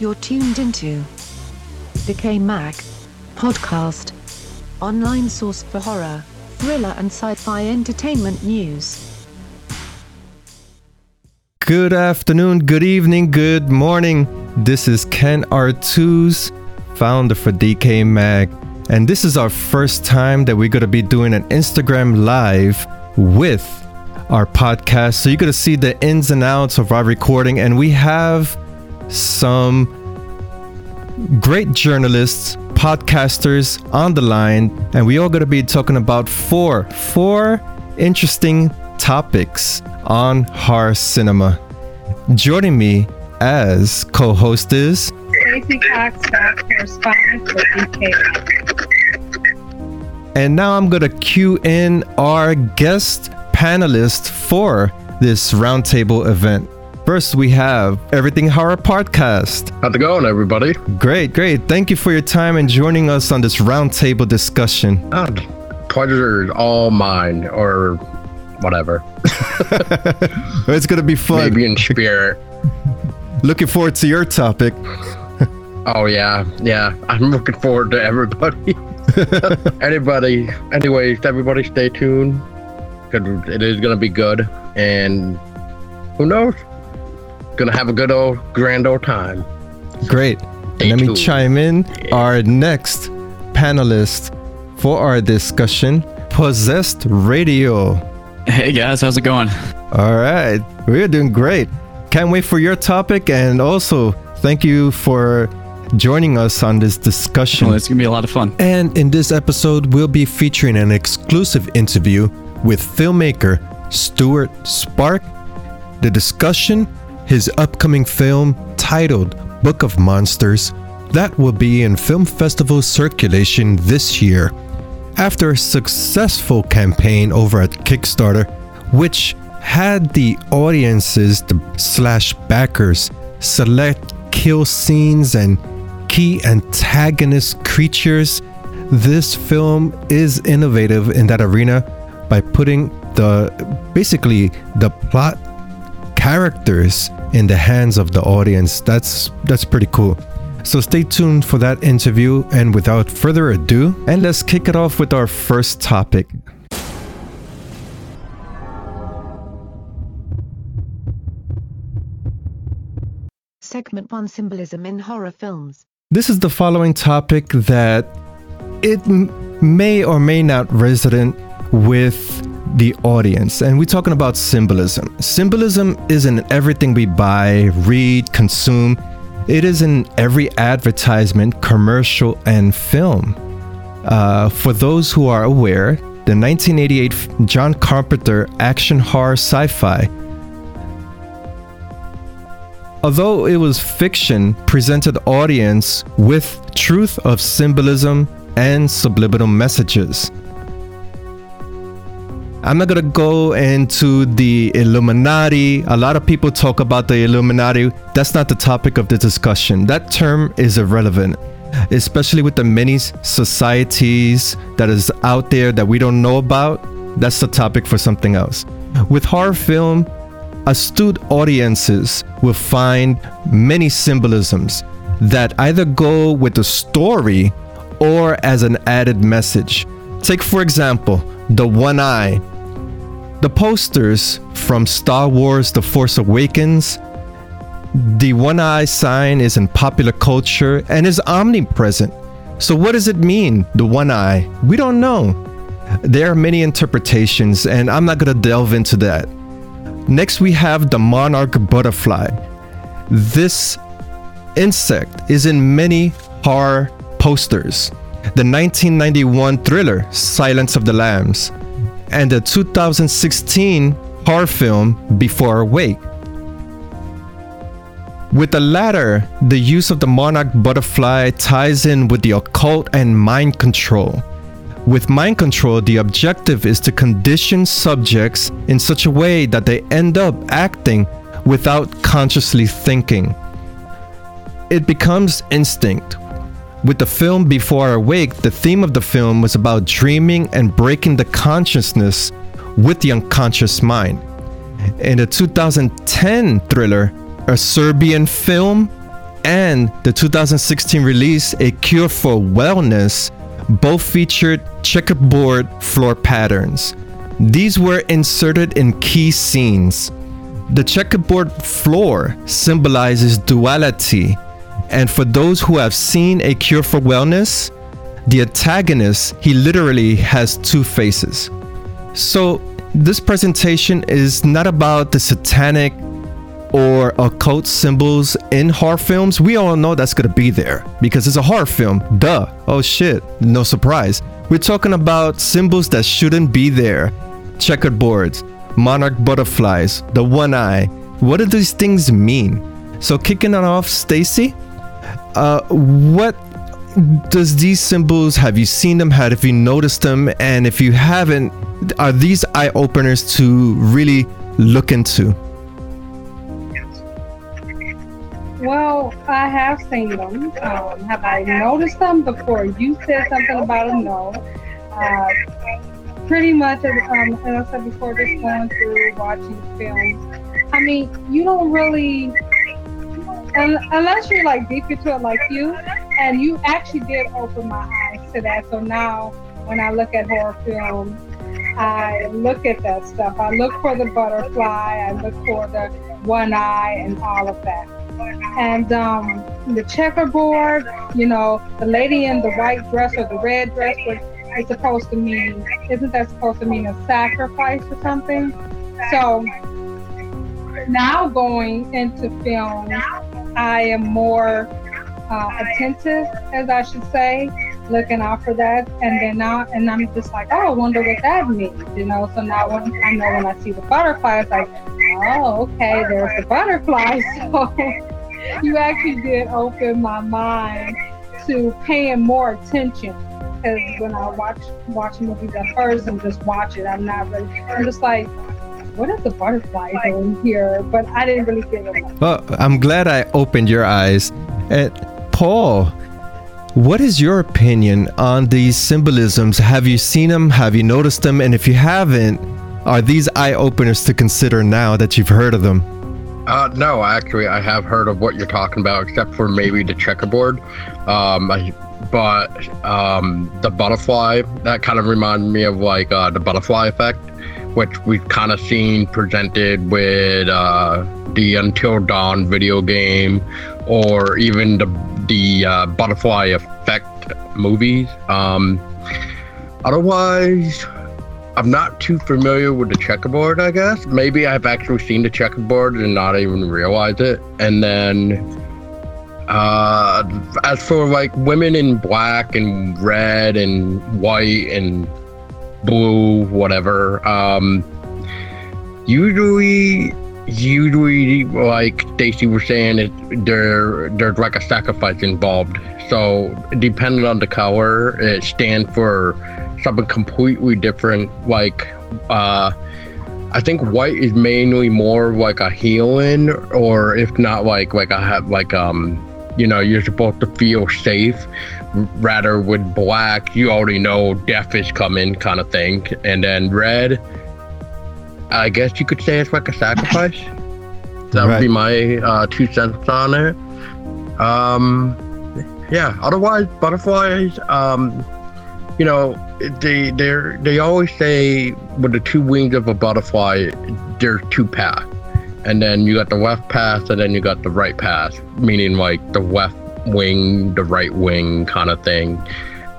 You're tuned into Decay Mag podcast, online source for horror, thriller, and sci fi entertainment news. Good afternoon, good evening, good morning. This is Ken Artuz founder for DecayMag, and this is our first time that we're going to be doing an Instagram live with our podcast. So you're going to see the ins and outs of our recording, and we have some great journalists, podcasters on the line, and we all going to be talking about four, four interesting topics on horror cinema. Joining me as co-host is Stacey Cox. And now I'm going to cue in our guest panelist for this roundtable event. First, we have Everything Horror Podcast. How's it going, everybody? Great, great. Thank you for your time and joining us on this roundtable discussion. Ah, pleasure all mine, or whatever. it's going to be fun. Maybe in spirit. Looking forward to your topic. Oh yeah, yeah. I'm looking forward to everybody. Anybody, anyways, everybody, stay tuned because it is gonna be good, and who knows? Gonna have a good old grand old time. Great. And let me chime in. Our next panelist for our discussion Possessed Radio. Hey guys, how's it going? All right. We're doing great. Can't wait for your topic. And also, thank you for joining us on this discussion. Well, it's gonna be a lot of fun. And in this episode, we'll be featuring an exclusive interview with filmmaker Stewart Sparke. The discussion, his upcoming film titled Book of Monsters, that will be in film festival circulation this year. After a successful campaign over at Kickstarter, which had the audiences slash backers select kill scenes and key antagonist creatures, this film is innovative in that arena by putting the basically the plot characters in the hands of the audience. That's that's pretty cool. So stay tuned for that interview and without further ado, and let's kick it off with our first topic. Segment 1 Symbolism in Horror Films. This is the following topic that it m- may or may not resonate with the audience. And we're talking about symbolism. Symbolism is in everything we buy, read, consume. It is in every advertisement, commercial, and film. Uh, for those who are aware, the 1988 John Carpenter action horror sci fi although it was fiction, presented audience with truth of symbolism and subliminal messages. I'm not gonna go into the Illuminati. A lot of people talk about the Illuminati. That's not the topic of the discussion. That term is irrelevant, especially with the many societies that is out there that we don't know about. That's the topic for something else. With horror film, astute audiences will find many symbolisms that either go with the story or as an added message. Take, for example, the one eye. The posters from Star Wars The Force Awakens, the one eye sign is in popular culture and is omnipresent. So, what does it mean, the one eye? We don't know. There are many interpretations, and I'm not going to delve into that. Next, we have the monarch butterfly. This insect is in many horror posters. The 1991 thriller Silence of the Lambs and the 2016 horror film Before Awake. With the latter, the use of the monarch butterfly ties in with the occult and mind control. With mind control, the objective is to condition subjects in such a way that they end up acting without consciously thinking. It becomes instinct. With the film Before I Awake, the theme of the film was about dreaming and breaking the consciousness with the unconscious mind. In the 2010 thriller, a Serbian film, and the 2016 release A Cure for Wellness both featured checkerboard floor patterns. These were inserted in key scenes. The checkerboard floor symbolizes duality, and for those who have seen A Cure for Wellness, the antagonist, he literally has two faces. So, this presentation is not about the satanic or occult symbols in horror films. We all know that's gonna be there because it's a horror film. Duh. Oh shit. No surprise. We're talking about symbols that shouldn't be there. Checkered boards, monarch butterflies, the one eye. What do these things mean? So kicking it off, Stacy, uh, what does these symbols have you seen them have you noticed them and if you haven't are these eye openers to really look into Well, I have seen them. Um, have I noticed them before you said something about them? No. Uh, pretty much, as, um, as I said before, just going through watching films. I mean, you don't really, unless you're like deep into it like you, and you actually did open my eyes to that. So now, when I look at horror films, I look at that stuff. I look for the butterfly. I look for the one eye and all of that and um, the checkerboard, you know, the lady in the white dress or the red dress, what it's supposed to mean, isn't that supposed to mean a sacrifice or something? So now going into film, I am more uh, attentive, as I should say, looking out for that. And then now, and I'm just like, oh, I wonder what that means, you know? So now when I know when I see the butterfly, it's like, oh, okay, there's the butterfly. So you actually did open my mind to paying more attention. Because when I watch watch movies at first and just watch it, I'm not really. I'm just like, what is the butterfly doing here? But I didn't really get it. Well, I'm glad I opened your eyes. And Paul, what is your opinion on these symbolisms? Have you seen them? Have you noticed them? And if you haven't, are these eye openers to consider now that you've heard of them? Uh, no, actually, I have heard of what you're talking about, except for maybe the checkerboard. Um, I, but um, the butterfly that kind of reminded me of like uh, the butterfly effect, which we've kind of seen presented with uh, the Until Dawn video game, or even the the uh, butterfly effect movies. Um, otherwise, I'm not too familiar with the checkerboard, I guess. Maybe I've actually seen the checkerboard and not even realized it. And then, uh, as for like women in black and red and white and blue, whatever, um, usually, usually, like Stacy was saying, it, there, there's like a sacrifice involved. So, depending on the color, it stands for something completely different. Like, uh, I think white is mainly more like a healing, or if not, like like I have like um, you know, you're supposed to feel safe. Rather with black, you already know death is coming, kind of thing. And then red, I guess you could say it's like a sacrifice. That would be my uh, two cents on it. Um, yeah. Otherwise, butterflies. Um, you know, they they they always say with the two wings of a butterfly, there's two paths, and then you got the left path, and then you got the right path, meaning like the left wing, the right wing kind of thing.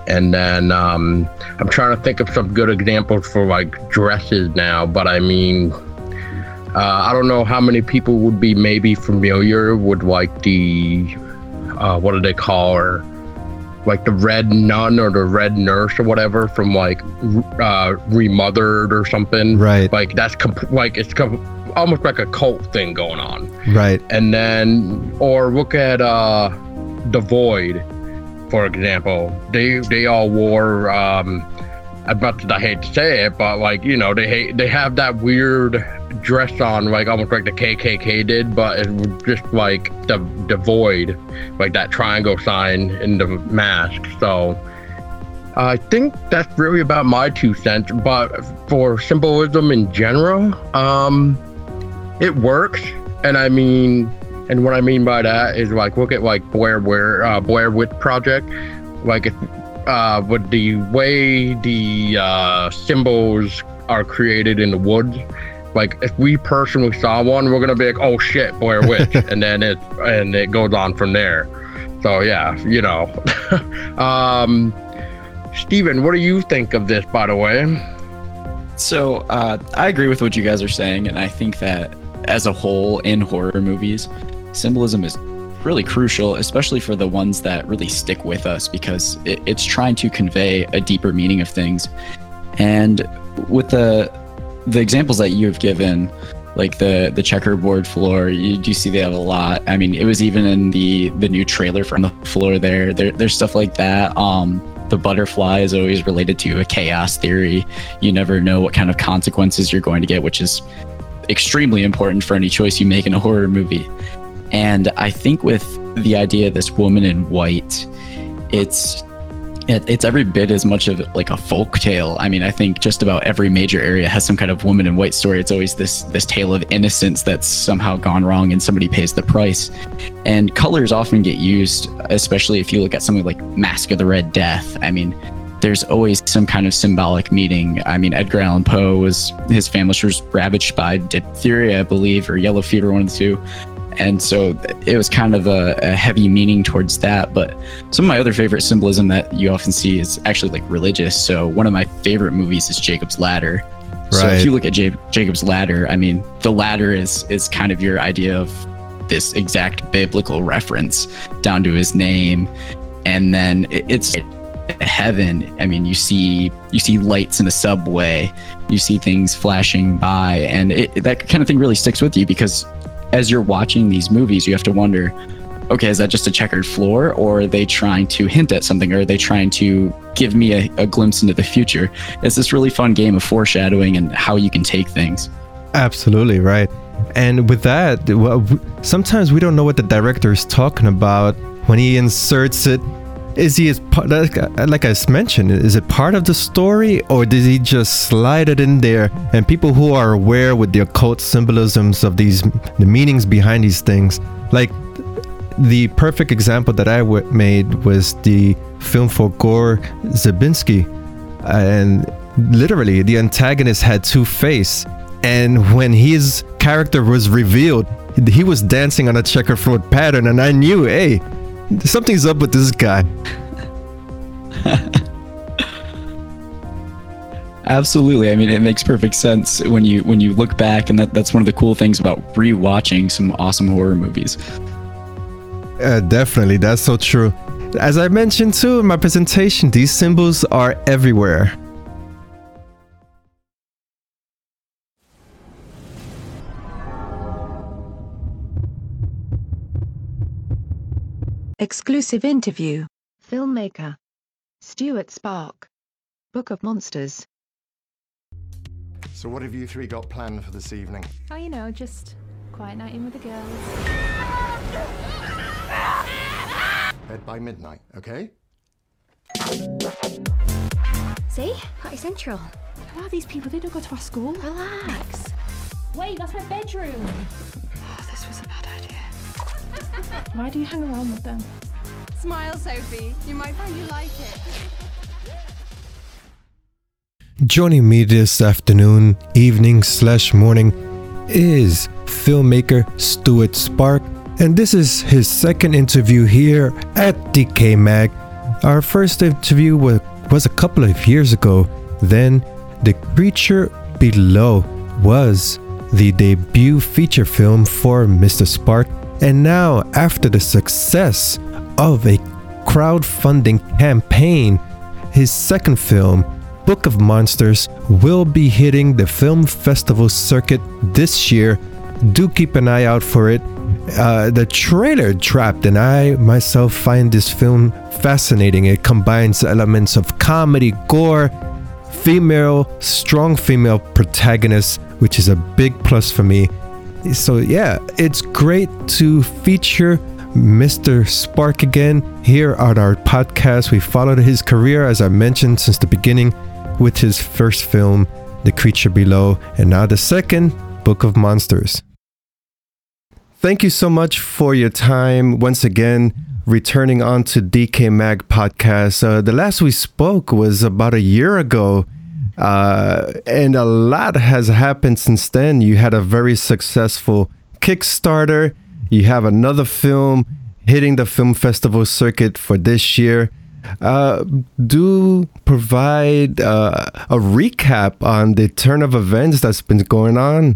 And then um, I'm trying to think of some good examples for like dresses now, but I mean, uh, I don't know how many people would be maybe familiar with like the uh, what do they call her? like the red nun or the red nurse or whatever from like uh remothered or something Right. like that's comp- like it's com- almost like a cult thing going on Right. and then or look at uh the void for example they they all wore um much as I hate to say it, but like you know, they hate they have that weird dress on, like almost like the KKK did, but it was just like the the void, like that triangle sign in the mask. So I think that's really about my two cents. But for symbolism in general, um, it works, and I mean, And what I mean by that is like look at like Blair Where uh, Blair Witch Project, like if, uh, with the way the uh, symbols are created in the woods. Like if we personally saw one, we're gonna be like, "Oh shit, Blair Witch," and then it and it goes on from there. So yeah, you know. um, Stephen, what do you think of this, by the way? So uh, I agree with what you guys are saying, and I think that as a whole in horror movies, symbolism is really crucial, especially for the ones that really stick with us because it, it's trying to convey a deeper meaning of things. And with the the examples that you have given, like the the checkerboard floor, you do see that a lot. I mean, it was even in the the new trailer from the floor there. There there's stuff like that. Um, the butterfly is always related to a chaos theory. You never know what kind of consequences you're going to get, which is extremely important for any choice you make in a horror movie. And I think with the idea of this woman in white, it's it, it's every bit as much of like a folk tale. I mean, I think just about every major area has some kind of woman in white story. It's always this this tale of innocence that's somehow gone wrong and somebody pays the price. And colors often get used, especially if you look at something like Mask of the Red Death. I mean, there's always some kind of symbolic meaning. I mean, Edgar Allan Poe was his family was ravaged by diphtheria, I believe, or yellow fever, one of the two and so it was kind of a, a, heavy meaning towards that but some of my other favorite symbolism that you often see is actually like religious. So one of my favorite movies is jacob's ladder. Right. so if you look at J- jacob's ladder i mean the ladder is is kind of your idea of this exact biblical reference down to his name. And then it's heaven. I mean you see you see lights in the subway. You see things flashing by. And it, that kind of thing really sticks with you because as you're watching these movies, you have to wonder, okay, is that just a checkered floor, or are they trying to hint at something, or are they trying to give me a, a glimpse into the future? It's this really fun game of foreshadowing and how you can take things. Absolutely right. And with that, well, sometimes we don't know what the director is talking about when he inserts it is he part like, uh, like I mentioned is it part of the story or did he just slide it in there? And people who are aware with the occult symbolisms of these the meanings behind these things like the perfect example that I w- made was the film for Gore Verbinski. And literally the antagonist had two faces and when his character was revealed he was dancing on a checkerboard pattern and I knew hey Something's up with this guy. Absolutely. I mean, it makes perfect sense when you when you look back, and that, that's one of the cool things about rewatching some awesome horror movies. Uh, definitely, that's so true. As I mentioned too in my presentation, these symbols are everywhere. Exclusive interview. Filmmaker. Stewart Sparke. Book of Monsters. So what have you three got planned for this evening? Oh, you know, just quiet night in with the girls. Bed by midnight, okay? See? Party Central. Who are these people? They don't go to our school. Relax. Wait, that's my bedroom. Oh, this was a bad idea. Why do you hang around with them? Smile, Sophie. You might find you like it. Joining me this afternoon, evening slash morning is filmmaker Stewart Sparke, and this is his second interview here at DecayMag. Our first interview was, was a couple of years ago. Then, The Creature Below was the debut feature film for Mr. Sparke and now, after the success of a crowdfunding campaign, his second film, Book of Monsters, will be hitting the film festival circuit this year. Do keep an eye out for it. Uh, the trailer trapped, and I myself find this film fascinating. It combines elements of comedy, gore, female, strong female protagonists, which is a big plus for me so yeah, it's great to feature Mr. Sparke again here on our podcast. We followed his career, as I mentioned, since the beginning with his first film, The Creature Below, and now the second, Book of Monsters. thank you so much for your time once again. Returning on to DecayMag podcast. Uh, the last we spoke was about a year ago, uh, and a lot has happened since then. You had a very successful Kickstarter. You have another film hitting the film festival circuit for this year. Uh, do provide uh, a recap on the turn of events that's been going on.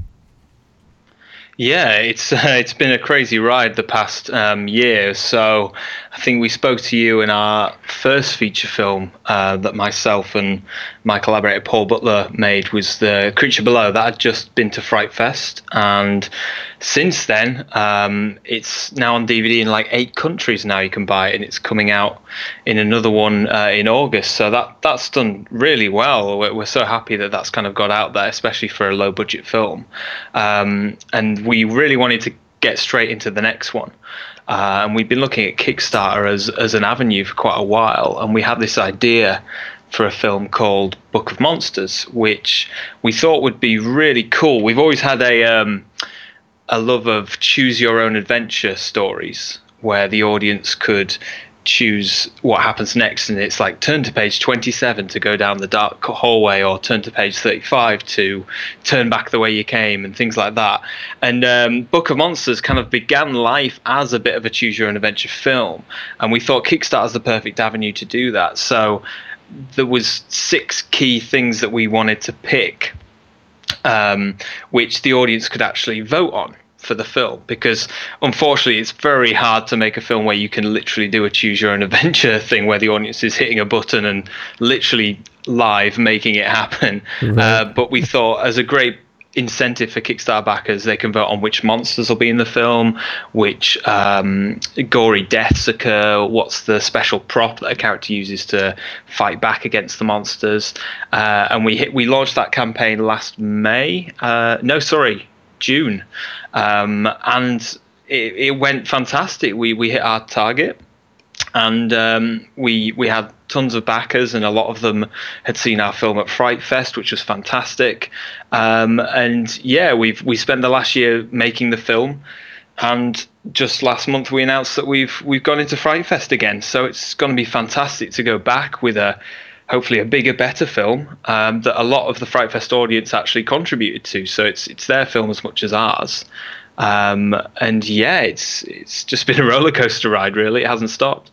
Yeah, it's uh, it's been a crazy ride the past um, year. So I think we spoke to you in our first feature film uh, that myself and my collaborator Paul Butler made was the Creature Below. That had just been to Fright Fest, and since then um, it's now on DVD in like eight countries. Now you can buy it, and it's coming out in another one uh, in August. So that that's done really well. We're, we're, so happy that that's kind of got out there, especially for a low budget film. Um, and we really wanted to get straight into the next one. Uh, and we've been looking at Kickstarter as, as an avenue for quite a while. And we had this idea for a film called Book of Monsters, which we thought would be really cool. We've always had a um, a love of choose your own adventure stories where the audience could choose what happens next and it's like turn to page 27 to go down the dark hallway or turn to page 35 to turn back the way you came and things like that. And um, book of monsters kind of began life as a bit of a choose your own adventure film and we thought kickstarter is the perfect avenue to do that. So there was six key things that we wanted to pick um, which the audience could actually vote on for the film because unfortunately it's very hard to make a film where you can literally do a choose your own adventure thing where the audience is hitting a button and literally live making it happen right. uh, but we thought as a great incentive for Kickstarter backers. They can vote on which monsters will be in the film, which um, gory deaths occur, what's the special prop that a character uses to fight back against the monsters. Uh, and we hit, we launched that campaign last May. Uh, no, sorry, June, um, and it, it, went fantastic. We we hit our target, and um, we we had tons of backers, and a lot of them had seen our film at Fright Fest, which was fantastic. Um, and yeah, we've we spent the last year making the film, and just last month we announced that we've we've gone into Fright Fest again. So it's going to be fantastic to go back with a hopefully a bigger, better film um, that a lot of the Fright Fest audience actually contributed to. So it's it's their film as much as ours. Um, and yeah, it's it's just been a roller coaster ride. Really, it hasn't stopped.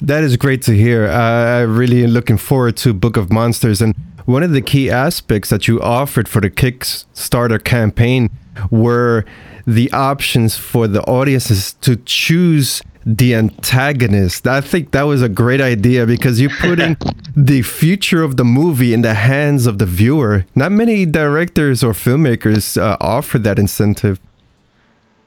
That is great to hear. Uh, really looking forward to Book of Monsters. And one of the key aspects that you offered for the Kickstarter campaign were the options for the audiences to choose the antagonist. I think that was a great idea because you're putting the future of the movie in the hands of the viewer. Not many directors or filmmakers uh, offer that incentive.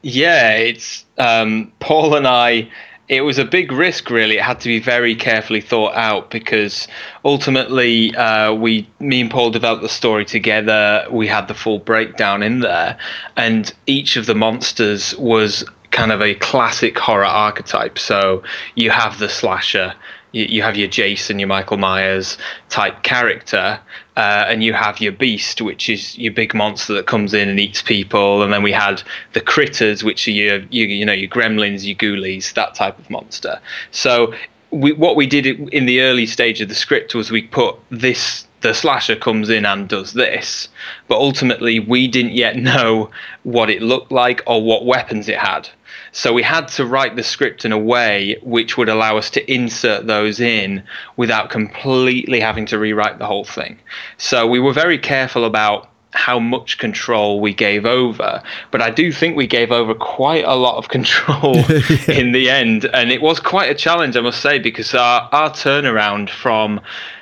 Yeah, it's um, Paul and I. It was a big risk, really. It had to be very carefully thought out because ultimately, uh, we, me and Paul developed the story together. We had the full breakdown in there, and each of the monsters was kind of a classic horror archetype. So you have the slasher, you, you have your Jason, your Michael Myers type character, uh, and you have your beast, which is your big monster that comes in and eats people. And then we had the critters, which are your, you, you know, your gremlins, your ghoulies, that type of monster. So we, what we did in the early stage of the script was we put this the slasher comes in and does this. But ultimately, we didn't yet know what it looked like or what weapons it had. So we had to write the script in a way which would allow us to insert those in without completely having to rewrite the whole thing. So we were very careful about how much control we gave over. But I do think we gave over quite a lot of control yeah. in the end. And it was quite a challenge, I must say, because our, our turnaround from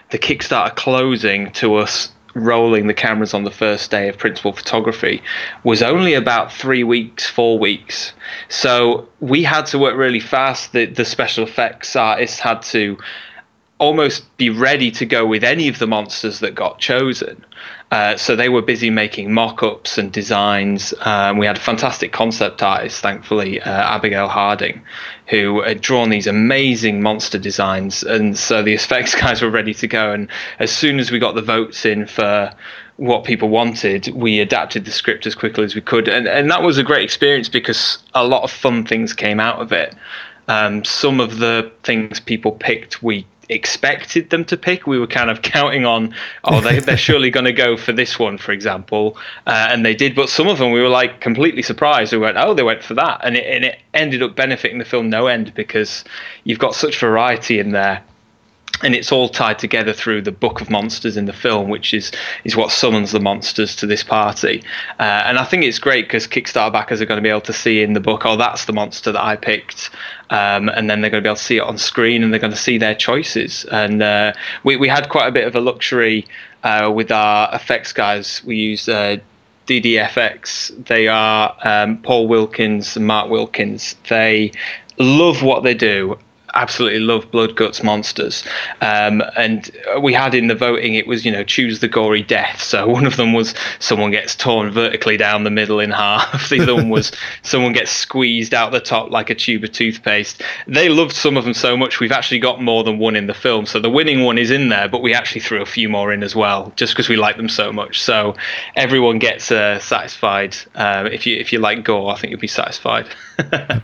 the Kickstarter closing to us rolling the cameras on the first day of principal photography was only about three weeks, four weeks. So we had to work really fast. The, the special effects artists had to almost be ready to go with any of the monsters that got chosen. Uh, so they were busy making mock-ups and designs. Um, we had a fantastic concept artist, thankfully, uh, Abigail Harding, who had drawn these amazing monster designs. And so the effects guys were ready to go. And as soon as we got the votes in for what people wanted, we adapted the script as quickly as we could, and and that was a great experience because a lot of fun things came out of it. Um, some of the things people picked, we expected them to pick. We were kind of counting on, oh, they, they're surely going to go for this one, for example, uh, and they did. But some of them, we were like completely surprised. We went, oh, they went for that, and it, and it ended up benefiting the film no end because you've got such variety in there and it's all tied together through the book of monsters in the film, which is is what summons the monsters to this party. Uh, and I think it's great because Kickstarter backers are going to be able to see in the book, oh, that's the monster that I picked, um, and then they're going to be able to see it on screen, and they're going to see their choices. And uh, we we had quite a bit of a luxury uh, with our effects guys. We used. Uh, DDFX. They are um, Paul Wilkins and Mark Wilkins. They love what they do absolutely love blood guts monsters. Um, and we had in the voting it was you know choose the gory death. So one of them was someone gets torn vertically down the middle in half. The other one was someone gets squeezed out the top like a tube of toothpaste. They loved some of them so much we've actually got more than one in the film. So the winning one is in there but we actually threw a few more in as well just because we like them so much. So everyone gets uh, satisfied. Um, if you if you like gore i think you'll be satisfied.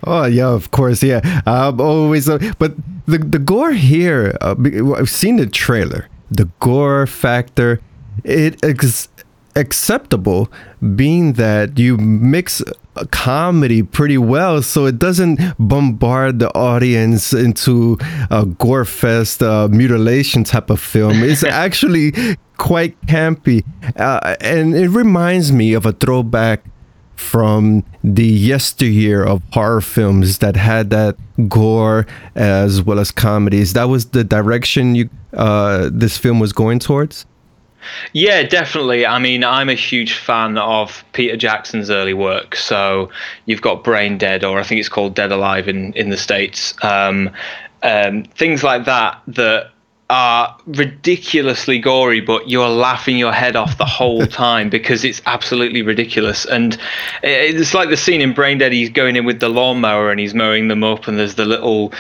Oh yeah of course yeah. Um, always uh, but the the gore here, uh, I've seen the trailer. The gore factor, it is acceptable, being that you mix comedy pretty well, so it doesn't bombard the audience into a gore fest uh, mutilation type of film. It's actually quite campy, uh, and it reminds me of a throwback from the yesteryear of horror films that had that gore as well as comedies. That was the direction you uh, this film was going towards. Yeah, definitely. I mean, I'm a huge fan of Peter Jackson's early work. So you've got Brain Dead, or I think it's called Dead Alive in in the states. Um, um, things like that that are ridiculously gory, but you're laughing your head off the whole time because it's absolutely ridiculous. And it's like the scene in Brain Dead. He's going in with the lawnmower and he's mowing them up, and there's the little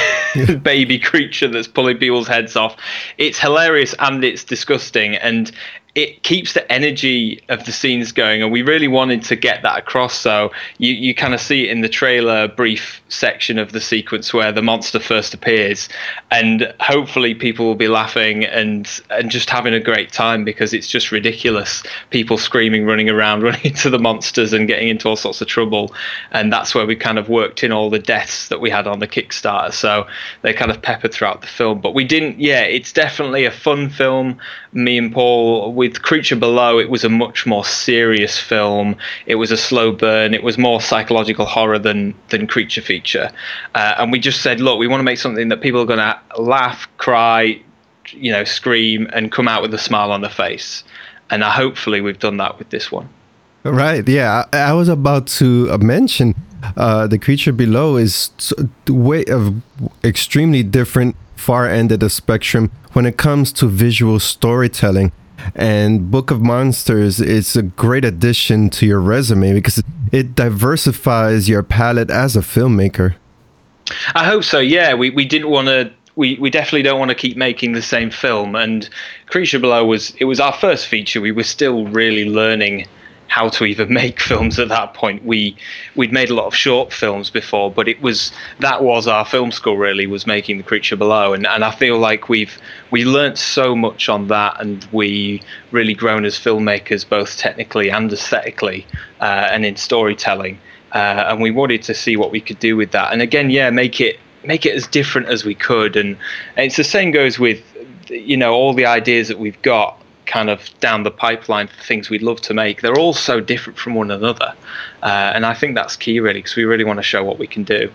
baby creature that's pulling people's heads off. It's hilarious and it's disgusting. And it keeps the energy of the scenes going and we really wanted to get that across. So you, you kind of see it in the trailer brief section of the sequence where the monster first appears and hopefully people will be laughing and and just having a great time because it's just ridiculous people screaming running around running into the monsters and getting into all sorts of trouble and that's where we kind of worked in all the deaths that we had on the kickstarter. So they kind of peppered throughout the film. But we didn't yeah it's definitely a fun film. Me and paul with Creature Below, it was a much more serious film. It was a slow burn. It was more psychological horror than than Creature Feature. Uh, and we just said, look, we want to make something that people are going to laugh, cry, you know, scream, and come out with a smile on their face. And uh, hopefully, we've done that with this one. Right. Yeah, I, was about to uh, mention uh, the creature below is way of extremely different far end of the spectrum when it comes to visual storytelling. And Book of Monsters is a great addition to your resume because it diversifies your palette as a filmmaker. I hope so. Yeah, we, we didn't want to. We, we definitely don't want to keep making the same film. And Creature Below was it was our first feature. We were still really learning how to even make films at that point. We we'd made a lot of short films before, but it was that was our film school really was making The Creature Below, and and I feel like we've we learnt so much on that, and we really grown as filmmakers both technically and aesthetically, uh, and in storytelling. Uh, and we wanted to see what we could do with that, and again, yeah, make it make it as different as we could, and, and it's the same goes with you know all the ideas that we've got kind of down the pipeline for things we'd love to make, they're all so different from one another. Uh, and I think that's key, really, because we really want to show what we can do.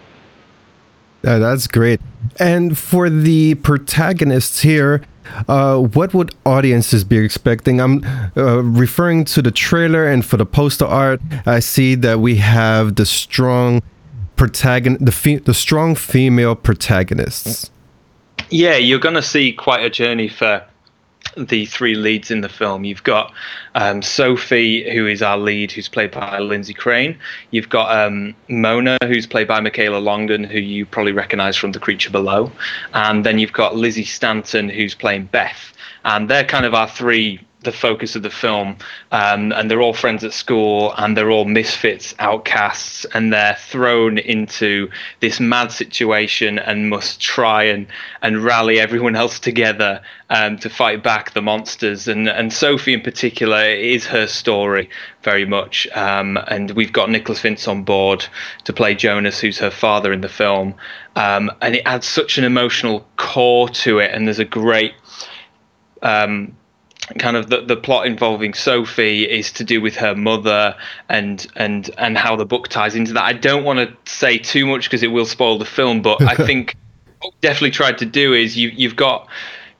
Uh, that's great. And for the protagonists here, uh, what would audiences be expecting? I'm uh, referring to the trailer and for the poster art. I see that we have the strong protagonist, the fe- the strong female protagonists. Yeah, you're going to see quite a journey for the three leads in the film. You've got um, Sophie, who is our lead, who's played by Lyndsey Craine. You've got um, Mona, who's played by Michaela Longden, who you probably recognise from The Creature Below. And then you've got Lizzie Stanton, who's playing Beth. And they're kind of our three the focus of the film, um, and they're all friends at school, and they're all misfits, outcasts, and they're thrown into this mad situation and must try and and rally everyone else together um, to fight back the monsters. And and Sophie in particular is her story very much, um, and we've got Nicholas Vince on board to play Jonas, who's her father in the film, um, and it adds such an emotional core to it, and there's a great um, kind of the, the plot involving Sophie is to do with her mother and and and how the book ties into that. I don't want to say too much because it will spoil the film, but I think what we definitely tried to do is you you've got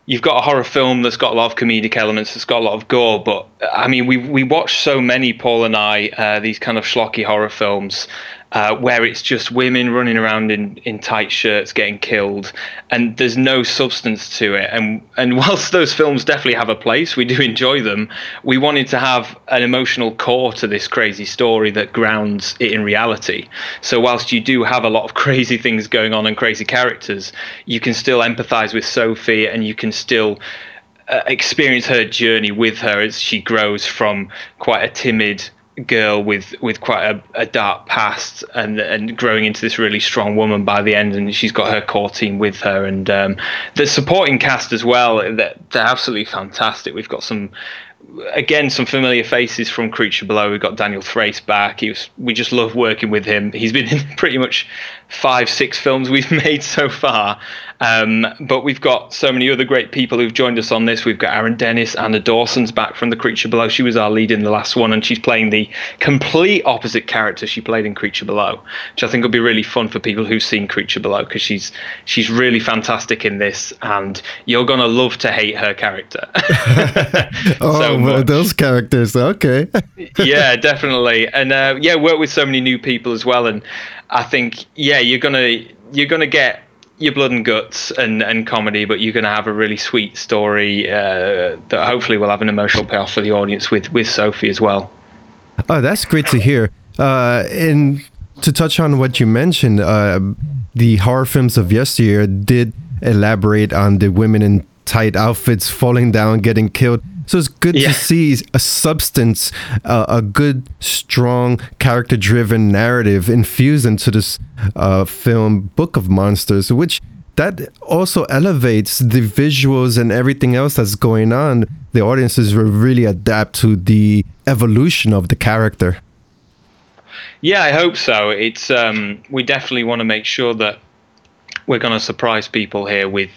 you've got a horror film that's got a lot of comedic elements, that's got a lot of gore, but I mean we we watch so many Paul and I uh, these kind of schlocky horror films uh, where it's just women running around in, in tight shirts getting killed, and there's no substance to it. And and whilst those films definitely have a place, we do enjoy them. We wanted to have an emotional core to this crazy story that grounds it in reality. So whilst you do have a lot of crazy things going on and crazy characters, you can still empathise with Sophie, and you can still. Uh, experience her journey with her as she grows from quite a timid girl with with quite a, a, dark past and and growing into this really strong woman by the end and she's got her core team with her. And um, the supporting cast as well they're, they're absolutely fantastic. We've got some again some familiar faces from creature below. We've got daniel thrace back. He was we just love working with him. He's been in pretty much five six films we've made so far um, but we've got so many other great people who've joined us on this. We've got Aaron Dennis, Anna Dawson's back from The Creature Below. She was our lead in the last one, and she's playing the complete opposite character she played in Creature Below, which I think will be really fun for people who've seen Creature Below because she's she's really fantastic in this, and you're gonna love to hate her character. oh, so well, those characters, okay. yeah, definitely, and uh, yeah, work with so many new people as well, and I think yeah, you're gonna you're gonna get your blood and guts and, and comedy, but you're going to have a really sweet story uh, that hopefully will have an emotional payoff for the audience with, with Sophie as well. Oh, that's great to hear. Uh, and to touch on what you mentioned, uh, the horror films of yesteryear did elaborate on the women in tight outfits falling down, getting killed. So it's good yeah. to see a substance, uh, a good, strong, character driven narrative infused into this uh, film, Book of Monsters, which that also elevates the visuals and everything else that's going on. The audiences will really adapt to the evolution of the character. Yeah, I hope so. It's um, we definitely want to make sure that we're going to surprise people here with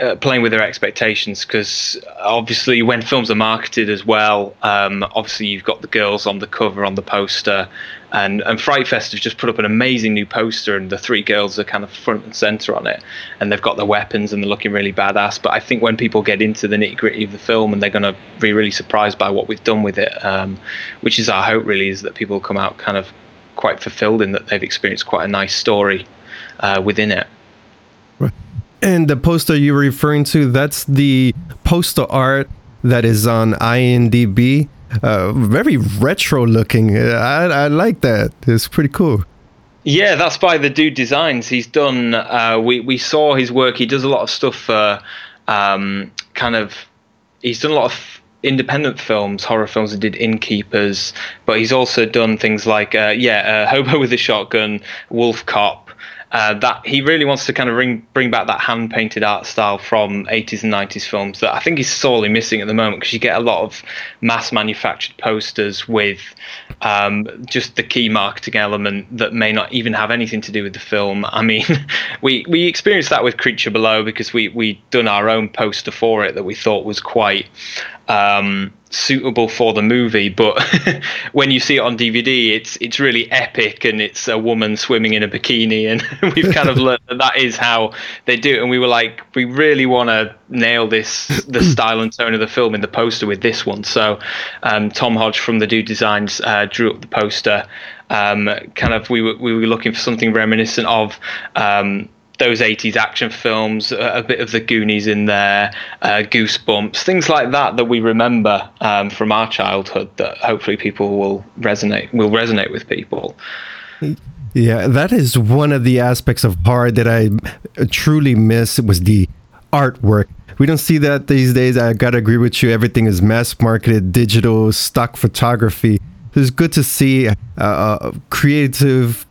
uh, playing with their expectations because obviously when films are marketed as well, um, obviously you've got the girls on the cover on the poster, and and Fright Fest have just put up an amazing new poster, and the three girls are kind of front and center on it, and they've got their weapons and they're looking really badass. But I think when people get into the nitty gritty of the film, and they're going to be really surprised by what we've done with it, um, which is our hope really, is that people come out kind of quite fulfilled in that they've experienced quite a nice story uh, within it. And the poster you're referring to, that's the poster art that is on IMDb. Uh, very retro looking. I, I like that. It's pretty cool. Yeah, that's by the dude designs. He's done. Uh, we we saw his work. He does a lot of stuff for um, kind of. He's done a lot of independent films, horror films. He did Innkeepers, but he's also done things like uh, yeah, uh, Hobo with a Shotgun, Wolf Cop, uh, that he really wants to kind of bring bring back that hand painted art style from 80s and 90s films that I think is sorely missing at the moment because you get a lot of mass manufactured posters with um, just the key marketing element that may not even have anything to do with the film. I mean, we we experienced that with Creature Below because we we done our own poster for it that we thought was quite um, suitable for the movie, but when you see it on DVD, it's it's really epic, and it's a woman swimming in a bikini, and we've kind of learned that that is how they do it. And we were like, we really want to nail this the style and tone of the film in the poster with this one. So um, Tom Hodge from the Dude Designs uh, drew up the poster. Um, kind of, we were we were looking for something reminiscent of. Um, those 80s action films, a, bit of the Goonies in there, uh, Goosebumps, things like that that we remember um, from our childhood that hopefully people will resonate will resonate with people. Yeah, that is one of the aspects of horror that I truly miss was the artwork. We don't see that these days. I gotta agree with you. Everything is mass marketed, digital, stock photography. It's good to see uh, uh, creative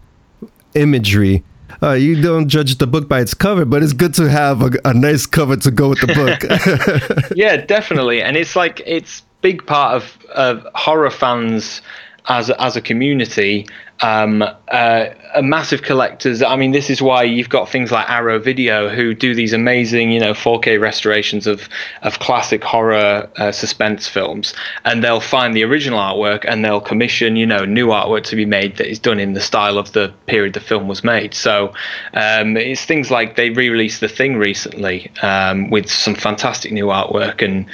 imagery. Uh, you don't judge the book by its cover, but it's good to have a, a nice cover to go with the book. yeah, definitely, and it's like it's big part of, of horror fans as as a community um, uh, massive collectors. I mean, this is why you've got things like Arrow Video who do these amazing, you know, 4K restorations of of classic horror uh, suspense films, and they'll find the original artwork and they'll commission, you know, new artwork to be made that is done in the style of the period the film was made. So um, it's things like they re-released The Thing recently um, with some fantastic new artwork and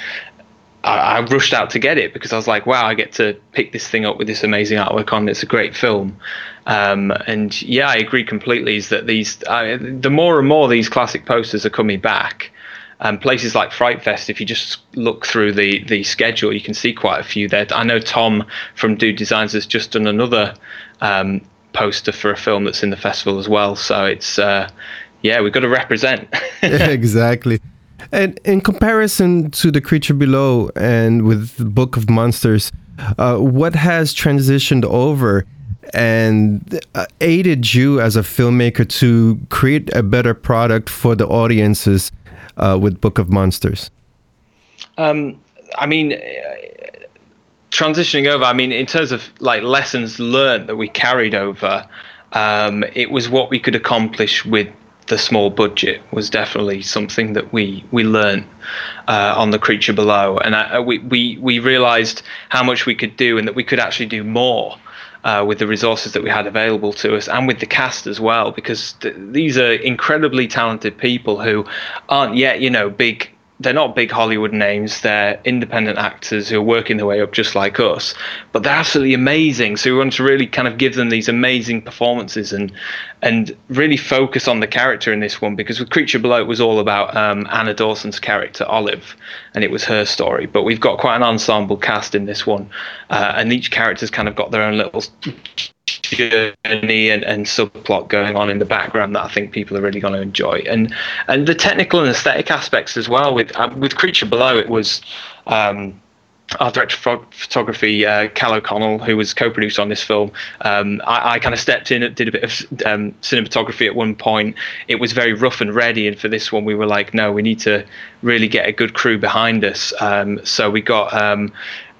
I, I, rushed out to get it because I was like, wow, I get to pick this thing up with this amazing artwork on. It's a great film. Um, and yeah, I agree completely. Is that these I, the more and more these classic posters are coming back. Um, places like Fright Fest, if you just look through the the schedule, you can see quite a few there. I know Tom from Dude Designs has just done another um, poster for a film that's in the festival as well. So it's uh, yeah, we've got to represent. exactly. And in comparison to the creature below and with the Book of Monsters, uh, what has transitioned over and uh, aided you as a filmmaker to create a better product for the audiences uh, with Book of Monsters? Um, I mean, uh, transitioning over. I mean, in terms of like lessons learned that we carried over, um, it was what we could accomplish with the small budget was definitely something that we we learned uh, on the creature below, and I, we we we realised how much we could do, and that we could actually do more. Uh, with the resources that we had available to us and with the cast as well because th- these are incredibly talented people who aren't yet you know big they're not big Hollywood names. They're independent actors who are working their way up just like us, but they're absolutely amazing. So we want to really kind of give them these amazing performances and and really focus on the character in this one because with Creature Below it was all about um, Anna Dawson's character Olive, and it was her story. But we've got quite an ensemble cast in this one, uh, and each character's kind of got their own little journey and, and subplot going on in the background that I think people are really going to enjoy, and and the technical and aesthetic aspects as well. With um, with Creature Below, it was. Um, our director of photography, uh, Cal O'Connell, who was co-producer on this film, um, I, I kind of stepped in, and did a bit of um, cinematography at one point. It was very rough and ready, and for this one, we were like, no, we need to really get a good crew behind us. Um, so we got um,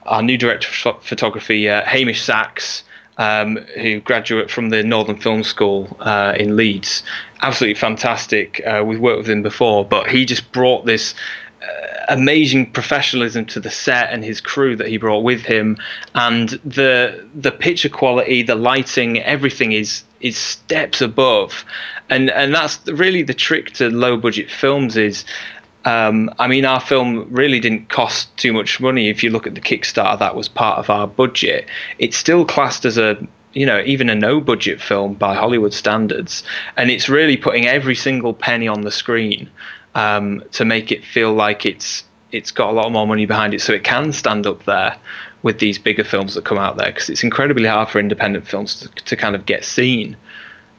our new director of photography, uh, Hamish Sachs um, who graduate from the Northern Film School uh, in Leeds. Absolutely fantastic. Uh, we've worked with him before, but he just brought this uh, amazing professionalism to the set and his crew that he brought with him, and the the picture quality, the lighting, everything is is steps above, and and that's really the trick to low budget films is um, I mean, our film really didn't cost too much money. If you look at the Kickstarter, that was part of our budget. It's still classed as a, you know, even a no budget film by Hollywood standards. And it's really putting every single penny on the screen um, to make it feel like it's it's got a lot more money behind it so it can stand up there with these bigger films that come out there because it's incredibly hard for independent films to, to kind of get seen.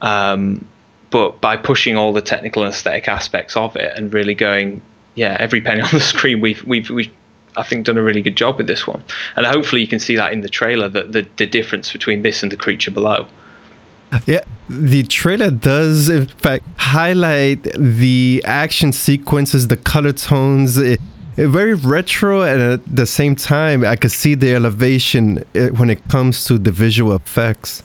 Um, but by pushing all the technical and aesthetic aspects of it and really going yeah, every penny on the screen, we've we've we've I think done a really good job with this one, and hopefully you can see that in the trailer that the the difference between this and the creature below. Yeah, the trailer does in fact highlight the action sequences, the color tones. It, it very retro, and at the same time, I could see the elevation eh, when it comes to the visual effects.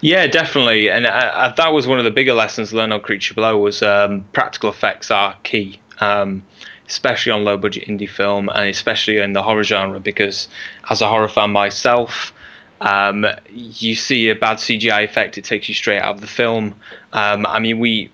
Yeah, definitely, and I, I, that was one of the bigger lessons learned on Creature Below was um, practical effects are key, um, especially on low budget indie film, and especially in the horror genre. Because as a horror fan myself, um, you see a bad CGI effect, it takes you straight out of the film. Um, I mean, we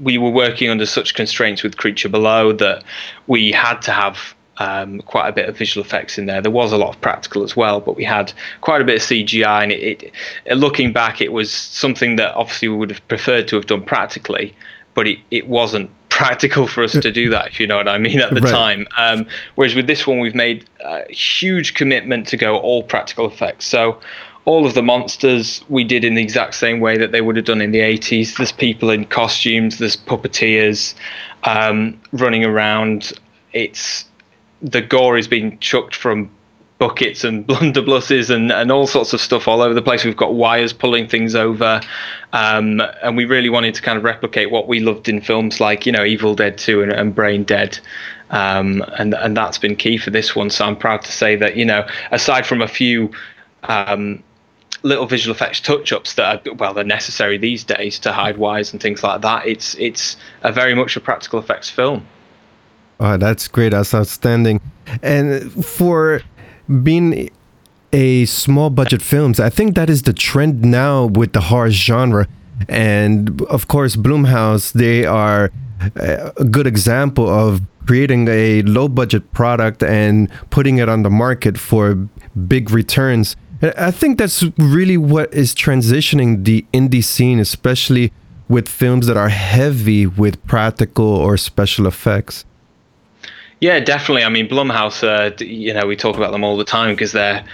we were working under such constraints with Creature Below that we had to have um, quite a bit of visual effects in there. There was a lot of practical as well, but we had quite a bit of CGI. And it, it, looking back, it was something that obviously we would have preferred to have done practically, but it, it wasn't practical for us to do that, if you know what I mean, at the right. time. Um, whereas with this one, we've made a huge commitment to go all practical effects. So all of the monsters we did in the exact same way that they would have done in the 80s. There's people in costumes, there's puppeteers um, running around. It's the gore is being chucked from buckets and blunderbusses and, and all sorts of stuff all over the place. We've got wires pulling things over. Um, and we really wanted to kind of replicate what we loved in films like, you know, Evil Dead 2 and, and Brain Dead. Um, and, and that's been key for this one. So I'm proud to say that, you know, aside from a few um, little visual effects touch-ups that are well they're necessary these days to hide wires and things like that it's it's a very much a practical effects film oh that's great that's outstanding and for being a small budget films, I think that is the trend now with the horror genre. And of course, Blumhouse, they are uh, a good example of creating a low budget product and putting it on the market for big returns. I think that's really what is transitioning the indie scene, especially with films that are heavy with practical or special effects. Yeah, definitely. I mean, Blumhouse, uh, you know, we talk about them all the time because they're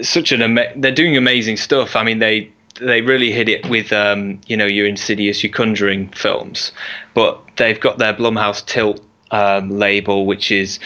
such an ama- they're doing amazing stuff. I mean, they they really hit it with um, you know your Insidious, your Conjuring films, but they've got their Blumhouse Tilt um, label, which is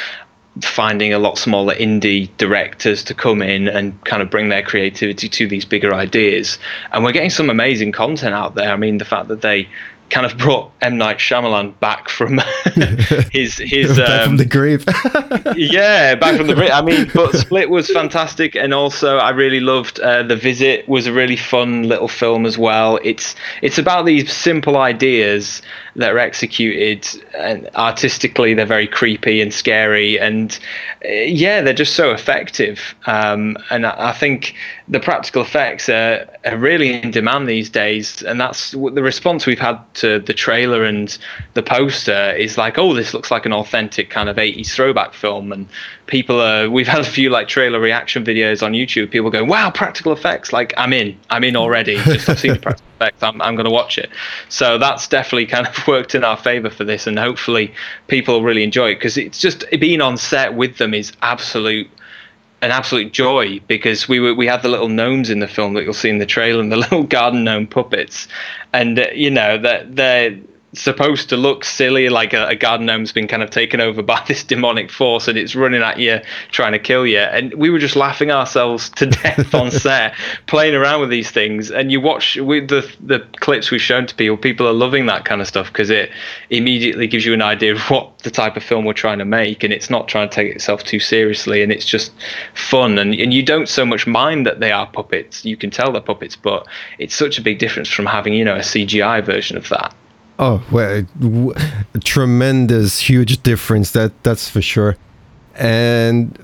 finding a lot smaller indie directors to come in and kind of bring their creativity to these bigger ideas. And we're getting some amazing content out there. I mean, the fact that they kind of brought M Night Shyamalan back from his his back um, from the grave. yeah, back from the grave. I mean, but Split was fantastic, and also I really loved uh, The Visit. Was a really fun little film as well. It's it's about these simple ideas that are executed and artistically they're very creepy and scary and uh, yeah they're just so effective um, and I, I, think the practical effects are, are, really in demand these days and that's the response we've had to the trailer and the poster is like oh this looks like an authentic kind of 80s throwback film. And people are we've had a few like trailer reaction videos on youtube people going wow practical effects. Like i'm in i'm in already. Just i've seen the practical effects. I'm, I'm going to watch it. So that's definitely kind of worked in our favor for this and hopefully people really enjoy it because it's just being on set with them is absolute an absolute joy because we were we had the little gnomes in the film that you'll see in the trailer and the little garden gnome puppets. And uh, you know that they're supposed to look silly, like a, a garden gnome's been kind of taken over by this demonic force and it's running at you, trying to kill you. And we were just laughing ourselves to death on set, playing around with these things. And you watch with the the clips we've shown to people, people are loving that kind of stuff because it immediately gives you an idea of what the type of film we're trying to make, and it's not trying to take itself too seriously, and it's just fun. And and you don't so much mind that they are puppets. You can tell they're puppets, but it's such a big difference from having you know a CGI version of that. Oh well, w- tremendous, huge difference. That that's for sure. And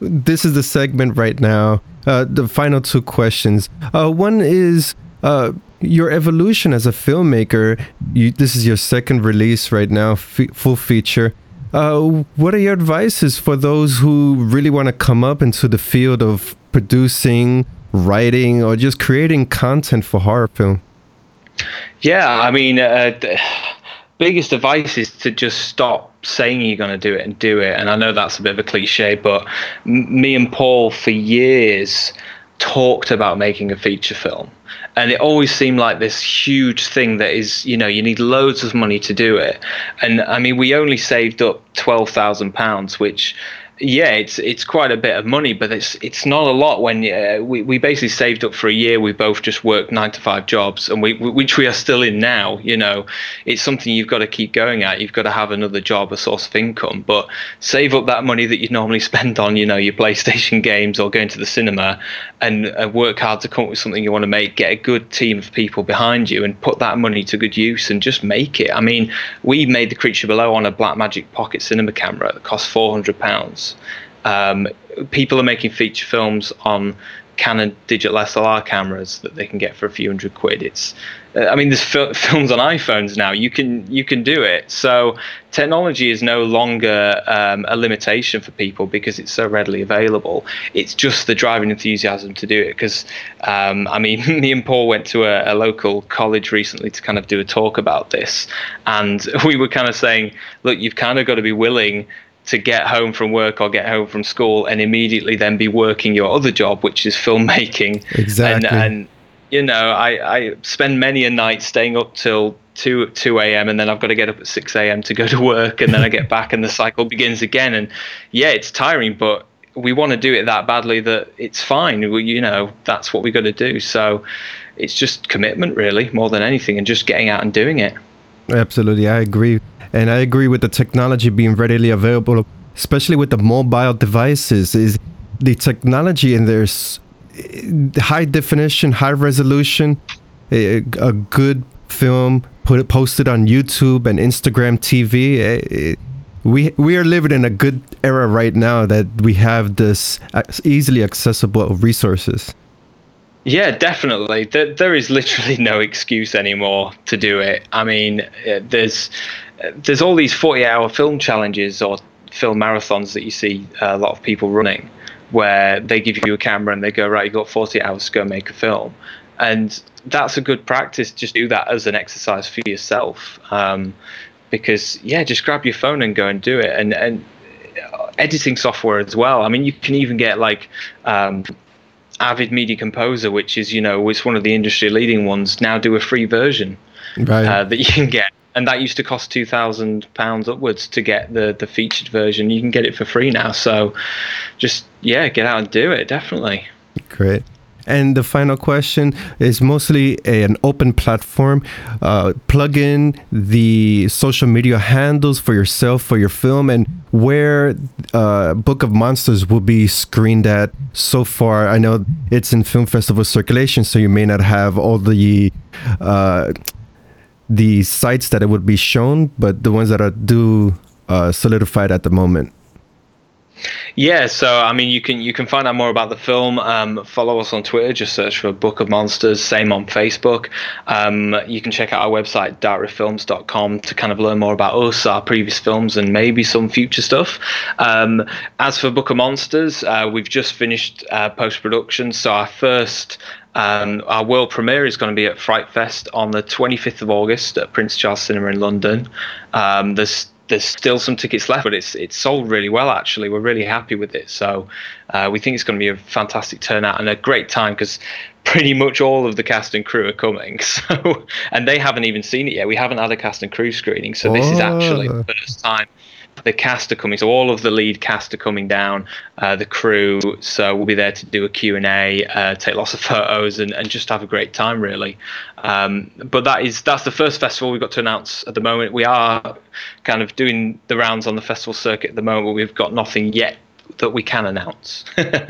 this is the segment right now. Uh, the final two questions. Uh, one is uh, your evolution as a filmmaker. You, this is your second release right now, f- full feature. Uh, what are your advices for those who really want to come up into the field of producing, writing, or just creating content for horror film? Yeah, I mean, uh, biggest advice is to just stop saying you're going to do it and do it. And I know that's a bit of a cliche, but m- me and Paul for years talked about making a feature film. And it always seemed like this huge thing that is, you know, you need loads of money to do it. And I mean, we only saved up £12,000, which yeah, it's it's quite a bit of money, but it's it's not a lot when uh, we we basically saved up for a year. We both just worked nine to five jobs, and we, which we are still in now. You know, it's something you've got to keep going at. You've got to have another job, a source of income, but save up that money that you normally spend on, you know, your PlayStation games or going to the cinema, and uh, work hard to come up with something you want to make. Get a good team of people behind you, and put that money to good use, and just make it. I mean, we made the Creature Below on a Blackmagic Pocket cinema camera that cost four hundred pounds. Um, people are making feature films on Canon digital SLR cameras that they can get for a few hundred quid. It's, uh, I mean, there's fil- films on iPhones now. You can you can do it. So technology is no longer um, a limitation for people because it's so readily available. It's just the driving enthusiasm to do it. Because um, I mean, me and Paul went to a, a local college recently to kind of do a talk about this, and we were kind of saying, look, you've kind of got to be willing to get home from work or get home from school and immediately then be working your other job, which is filmmaking. Exactly. And, and you know, I, I spend many a night staying up till 2 2 a.m. and then I've got to get up at 6 a.m. to go to work and then I get back and the cycle begins again. And yeah, it's tiring, but we want to do it that badly that it's fine. We, you know, that's what we've got to do. So it's just commitment, really, more than anything, and just getting out and doing it. Absolutely, I agree. And I agree with the technology being readily available, especially with the mobile devices. Is the technology and there's eh, high definition, high resolution, a, a good film put it posted on YouTube and Instagram TV. It, eh, eh, we we are living in a good era right now that we have this easily accessible resources. Yeah, definitely. There, there is literally no excuse anymore to do it. I mean, uh, there's uh, there's all these 40-hour film challenges or film marathons that you see a lot of people running, where they give you a camera and they go, right, you've got 40 hours to go make a film, and that's a good practice. Just do that as an exercise for yourself. Um, because yeah, just grab your phone and go and do it. And and editing software as well. I mean, you can even get like um, Avid Media Composer, which is you know it's one of the industry leading ones. Now do a free version right. uh, that you can get. And that used to cost two thousand pounds upwards to get the the featured version. You can get it for free now. So, just yeah, get out and do it. Definitely. Great. And the final question is mostly a, an open platform. Uh, plug in the social media handles for yourself, for your film, and where uh, Book of Monsters will be screened at so far. I know it's in film festival circulation, so you may not have all the. Uh, the sites that it would be shown, but the ones that are do uh, solidified at the moment. Yeah, so I mean, you can you can find out more about the film. Um, follow us on Twitter. Just search for Book of Monsters. Same on Facebook. Um, you can check out our website darkriftfilms.com to kind of learn more about us, our previous films, and maybe some future stuff. Um, as for Book of Monsters, uh, we've just finished uh, post production. So our first um, our world premiere is going to be at Fright Fest on the 25th of August at Prince Charles Cinema in London. Um, there's there's still some tickets left, but it's it's sold really well. Actually, we're really happy with it. So uh, we think it's going to be a fantastic turnout and a great time because pretty much all of the cast and crew are coming. So and they haven't even seen it yet. We haven't had a cast and crew screening, so this is actually the first time the cast are coming. So all of the lead cast are coming down, uh, the crew. So we'll be there to do a Q&A, uh, take lots of photos and, and just have a great time really. Um, but that is that's the first festival we've got to announce at the moment. We are kind of doing the rounds on the festival circuit at the moment, but we've got nothing yet that we can announce.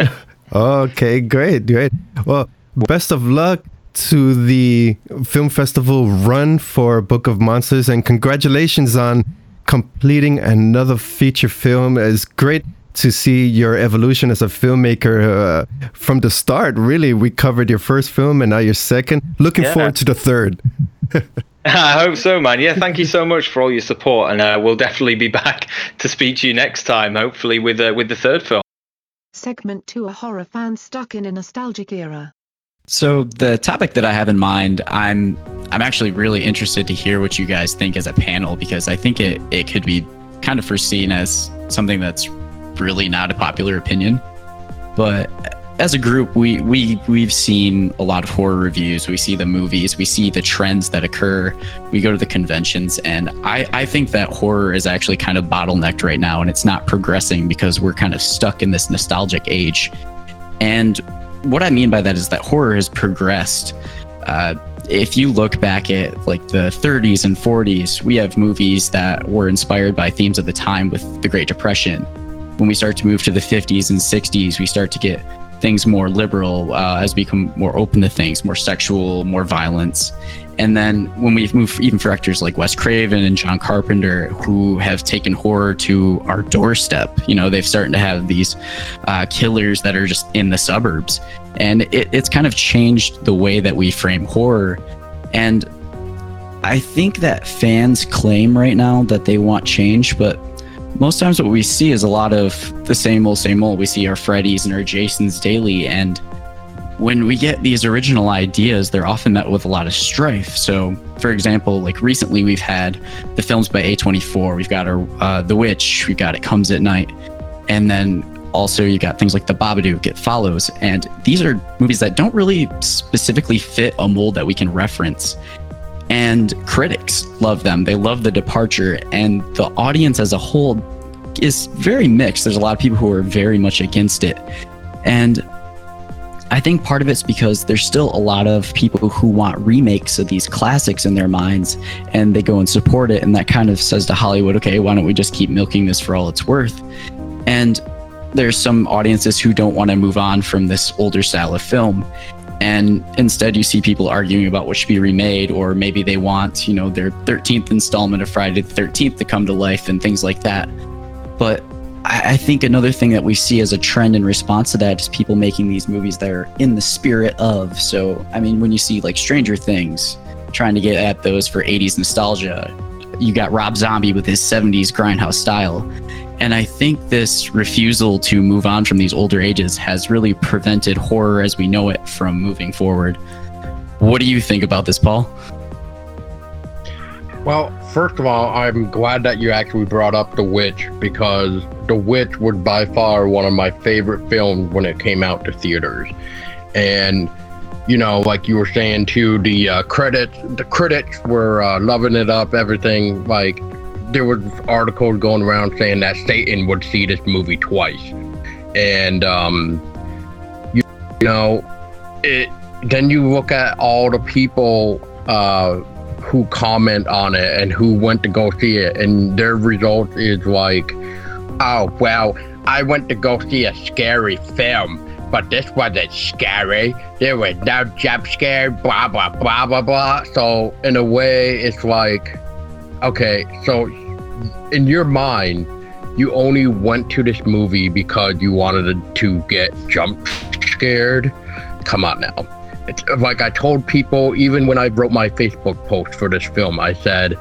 okay, great, great. Well, best of luck to the film festival run for Book of Monsters and congratulations on completing another feature film. It's great to see your evolution as a filmmaker uh, from the start. Really, we covered your first film and now your second. Looking yeah. forward to the third. I hope so, man. Yeah, thank you so much for all your support, and uh, we'll definitely be back to speak to you next time. Hopefully, with uh, with the third film. Segment two: A horror fan stuck in a nostalgic era. So the topic that I have in mind, I'm I'm actually really interested to hear what you guys think as a panel because I think it it could be kind of foreseen as something that's really not a popular opinion. But as a group, we we we've seen a lot of horror reviews. We see the movies, we see the trends that occur. We go to the conventions, and I I think that horror is actually kind of bottlenecked right now, and it's not progressing because we're kind of stuck in this nostalgic age. And what I mean by that is that horror has progressed. Uh, if you look back at like the 30s and 40s, we have movies that were inspired by themes of the time with the Great Depression. When we start to move to the 50s and 60s, we start to get things more liberal uh, as we become more open to things, more sexual, more violence. And then when we move even for actors like Wes Craven and John Carpenter, who have taken horror to our doorstep, you know, they've started to have these uh, killers that are just in the suburbs. And it, it's kind of changed the way that we frame horror. And I think that fans claim right now that they want change, but most times what we see is a lot of the same old, same old. We see our Freddys and our Jasons daily, and when we get these original ideas, they're often met with a lot of strife. So, for example, like recently we've had the films by A24, we've got our uh, The Witch, we've got It Comes at Night, and then also you got things like The Babadook, It Follows, and these are movies that don't really specifically fit a mold that we can reference. And critics love them. They love the departure, and the audience as a whole is very mixed. There's a lot of people who are very much against it. And I think part of it's because there's still a lot of people who want remakes of these classics in their minds and they go and support it. And that kind of says to Hollywood, okay, why don't we just keep milking this for all it's worth? And there's some audiences who don't want to move on from this older style of film. And instead, you see people arguing about what should be remade, or maybe they want, you know, their 13th installment of Friday the 13th to come to life and things like that. But I think another thing that we see as a trend in response to that is people making these movies that are in the spirit of. So, I mean, when you see like Stranger Things trying to get at those for 80s nostalgia, you got Rob Zombie with his 70s grindhouse style. And I think this refusal to move on from these older ages has really prevented horror as we know it from moving forward. What do you think about this, Paul? Well, first of all, I'm glad that you actually brought up The Witch because The Witch was by far one of my favorite films when it came out to theaters. And you know, like you were saying too, the uh, credits, the critics were uh, loving it up, everything. Like there was articles going around saying that Satan would see this movie twice, and um, you, you know, it. Then you look at all the people uh, who comment on it and who went to go see it, and their result is like, oh well, I went to go see a scary film but this wasn't scary. There was no jump scare, blah, blah, blah, blah, blah. So, in a way, it's like, okay, so in your mind, you only went to this movie because you wanted to get jump scared. Come on now. Like I told people, even when I wrote my Facebook post for this film, I said,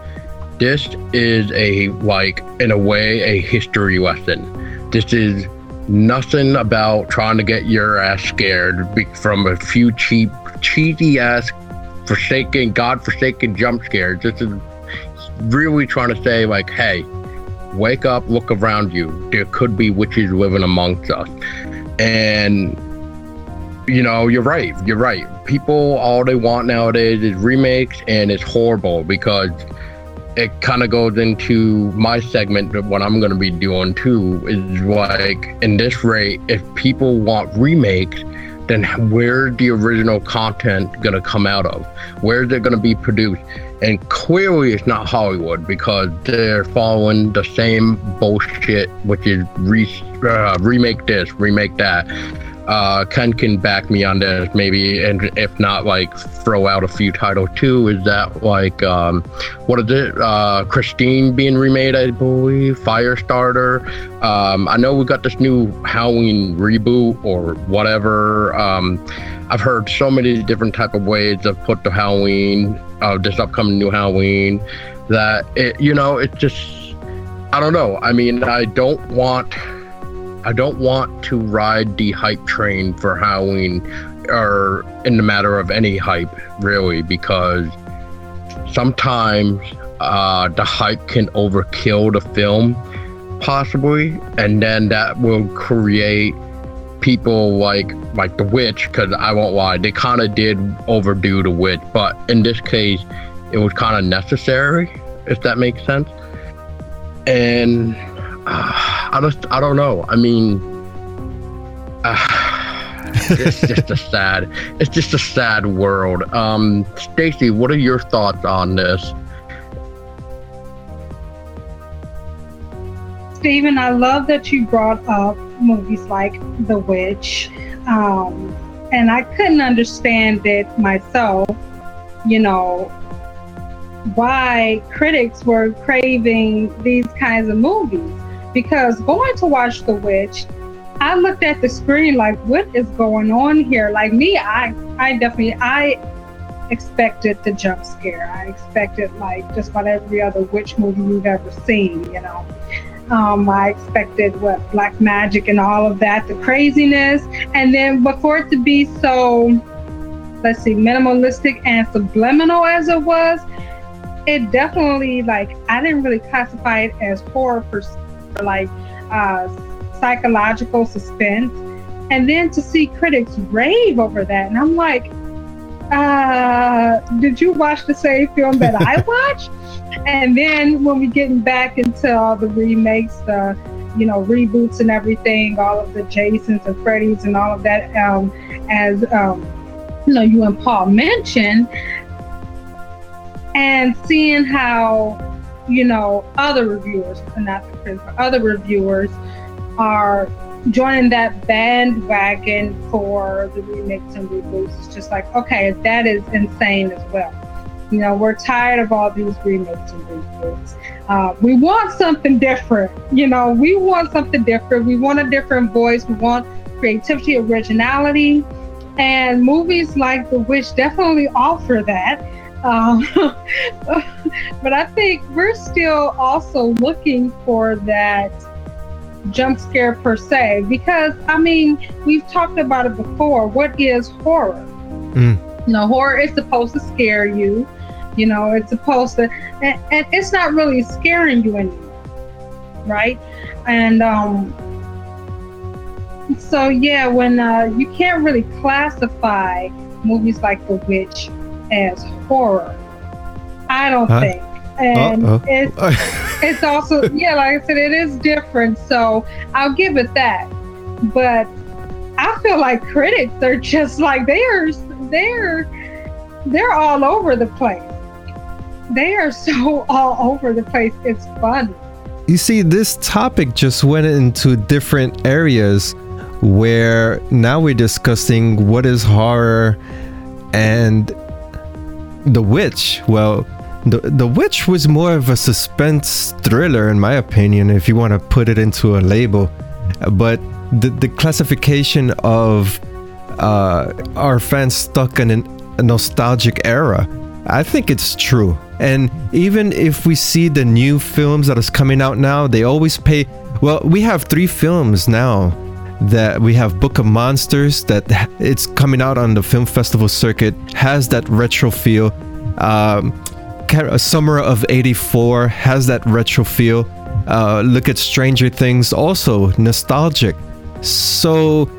this is a, like, in a way, a history lesson. This is nothing about trying to get your ass scared from a few cheap, cheesy ass, forsaken, god-forsaken jump scares. This is really trying to say, like, hey, wake up, look around you. There could be witches living amongst us. And, you know, you're right. You're right. People, all they want nowadays is remakes, and it's horrible because it kind of goes into my segment of what I'm going to be doing too. Is like in this rate, if people want remakes, then where's the original content going to come out of? Where's it going to be produced? And clearly, it's not Hollywood because they're following the same bullshit, which is re- uh, remake this, remake that uh, Ken can back me on this, maybe, and if not, like throw out a few title too. Is that like um, what is it? Uh, Christine being remade, I believe. Firestarter. Um, I know we got this new Halloween reboot or whatever. Um, I've heard so many different type of ways of put the Halloween, uh, this upcoming new Halloween, that it, you know, it's just, I don't know. I mean, I don't want I don't want to ride the hype train for Halloween or in the matter of any hype, really, because sometimes uh, the hype can overkill the film, possibly, and then that will create people like like the witch because i won't lie they kind of did overdo the witch but in this case it was kind of necessary if that makes sense. And uh, I just I don't know. I mean, uh, it's just a sad it's just a sad world. Um, Stacy, what are your thoughts on this? Stephen, I love that you brought up movies like The Witch. Um, and I couldn't understand it myself, you know, why critics were craving these kinds of movies because going to watch The Witch, I looked at the screen like, what is going on here? Like me, I, I definitely, I expected the jump scare. I expected like just about every other witch movie you've ever seen, you know. Um, I expected what black magic and all of that, the craziness, and then before it to be so, let's see, minimalistic and subliminal as it was, it definitely like I didn't really classify it as horror for like uh, psychological suspense, and then to see critics rave over that, and I'm like, uh, did you watch the same film that I watched? and then when we getting back into all the remakes, the you know reboots and everything, all of the Jasons and Freddys and all of that, um, as um, you know, you and Paul mentioned, and seeing how you know other reviewers, not the critics, but other reviewers are joining that bandwagon for the remakes and reboots. It's just like, okay, that is insane as well. You know, we're tired of all these remakes and reboots. Uh, we want something different. You know, we want something different. We want a different voice. We want creativity, originality. And movies like The Witch definitely offer that. Um, but I think we're still also looking for that jump scare per se because I mean we've talked about it before. What is horror? Mm. You know, horror is supposed to scare you. You know, it's supposed to, and, and it's not really scaring you anymore, right? And um, so yeah, when uh, you can't really classify movies like The Witch as horror, I don't huh? think and Uh-oh. it's it's also yeah, like I said, it is different. So I'll give it that. But I feel like critics are just like they are they're they're all over the place. They are so all over the place. It's fun. You see, this topic just went into different areas where now we're discussing what is horror and the witch. Well, the The Witch was more of a suspense thriller, in my opinion, if you want to put it into a label. But the the classification of uh, our fans stuck in an, a nostalgic era, I think it's true. And even if we see the new films that is coming out now, they always pay. Well, we have three films now that we have Book of Monsters that it's coming out on the film festival circuit has that retro feel. Um, summer of 84 has that retro feel. Uh, look at Stranger Things, also nostalgic. So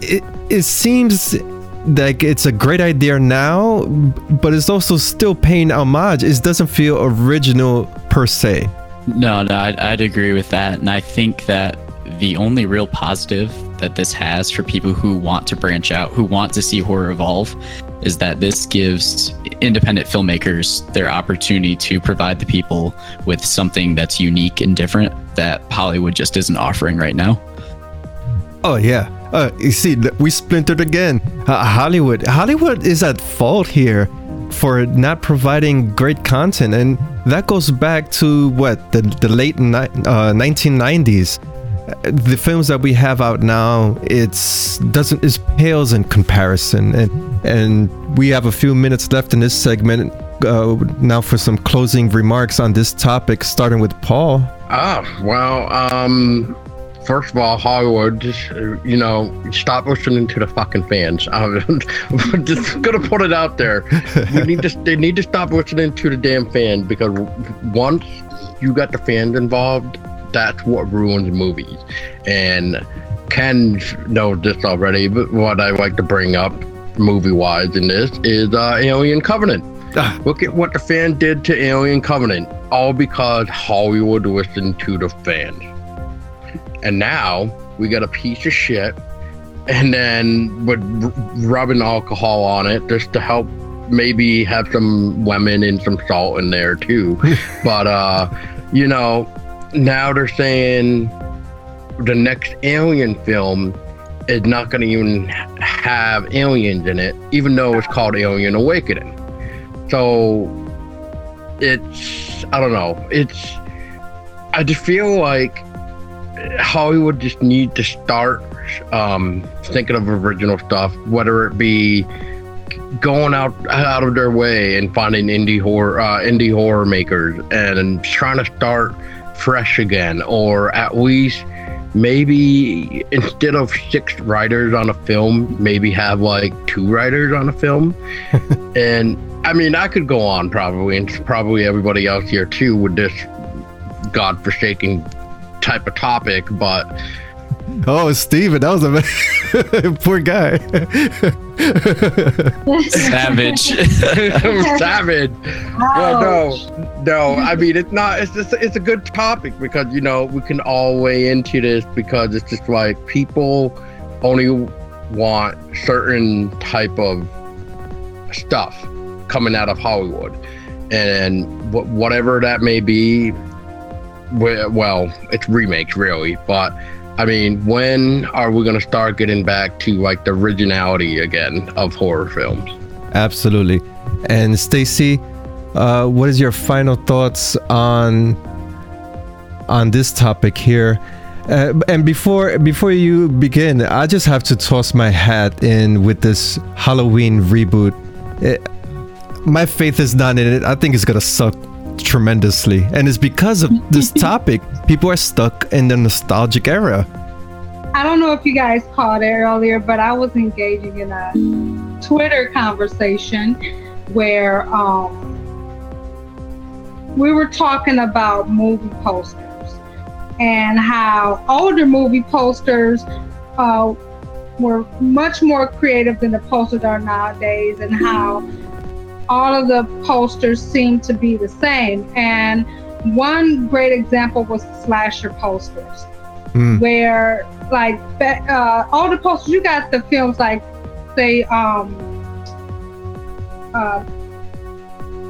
it, it seems like it's a great idea now, but it's also still paying homage. It doesn't feel original per se. No, no, I'd, I'd agree with that. And I think that the only real positive that this has for people who want to branch out, who want to see horror evolve, is that this gives independent filmmakers their opportunity to provide the people with something that's unique and different that Hollywood just isn't offering right now. Oh yeah. Uh, you see, we splintered again. Uh, Hollywood, Hollywood is at fault here for not providing great content, and that goes back to what the the late ni- uh, 1990s the films that we have out now it's doesn't is pales in comparison and and we have a few minutes left in this segment uh, now for some closing remarks on this topic starting with paul ah well um first of all, Hollywood, just you know, stop listening to the fucking fans. I'm just gonna put it out there. We need to they need to stop listening to the damn fan because once you got the fans involved, that's what ruins movies. And Ken knows this already, but what I like to bring up movie wise in this is uh, Alien Covenant. Ah. Look at what the fan did to Alien Covenant, all because Hollywood listened to the fans. And now we got a piece of shit, and then with rubbing alcohol on it just to help maybe have some lemon and some salt in there too. but uh, you know, now they're saying the next Alien film is not going to even have aliens in it, even though it's called Alien Awakening. So it's, I don't know, it's, I just feel like Hollywood just need to start um, thinking of original stuff, whether it be going out out of their way and finding indie horror uh, indie horror makers and trying to start fresh again, or at least maybe instead of six writers on a film, maybe have like two writers on a film. and I mean, I could go on probably, and probably everybody else here too with this godforsaken type of topic, but. Oh, Stephen, that was a poor guy. Savage. Savage. Well, no, no. I mean, it's not. It's just. It's a good topic because you know we can all weigh into this because it's just like people only want certain type of stuff coming out of Hollywood, and whatever that may be. Well, it's remakes really, but I mean, when are we going to start getting back to like the originality again of horror films? Absolutely. And Stacy, uh, what is your final thoughts on on this topic here? Uh, and before before you begin, I just have to toss my hat in with this Halloween reboot. It, my faith is not in it. I think it's gonna suck tremendously, and it's because of this topic. People are stuck in the nostalgic era. I don't know if you guys caught it earlier, but I was engaging in a Twitter conversation where um, we were talking about movie posters and how older movie posters uh, were much more creative than the posters are nowadays, and how all of the posters seem to be the same. And one great example was the slasher posters, mm. where like uh, all the posters you got the films like say um uh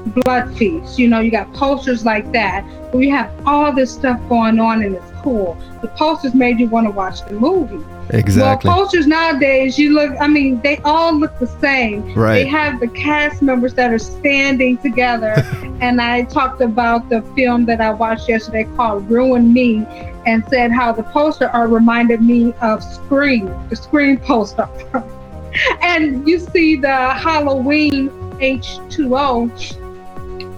blood feast. You know you got posters like that. You have all this stuff going on and it's cool. The posters made you want to watch the movie. Exactly. well posters nowadays you look i mean they all look the same. Right. they have the cast members that are standing together. And i talked about the film that i watched yesterday called ruin me and said how the poster art reminded me of Scream, the Scream poster. and you see the Halloween H2O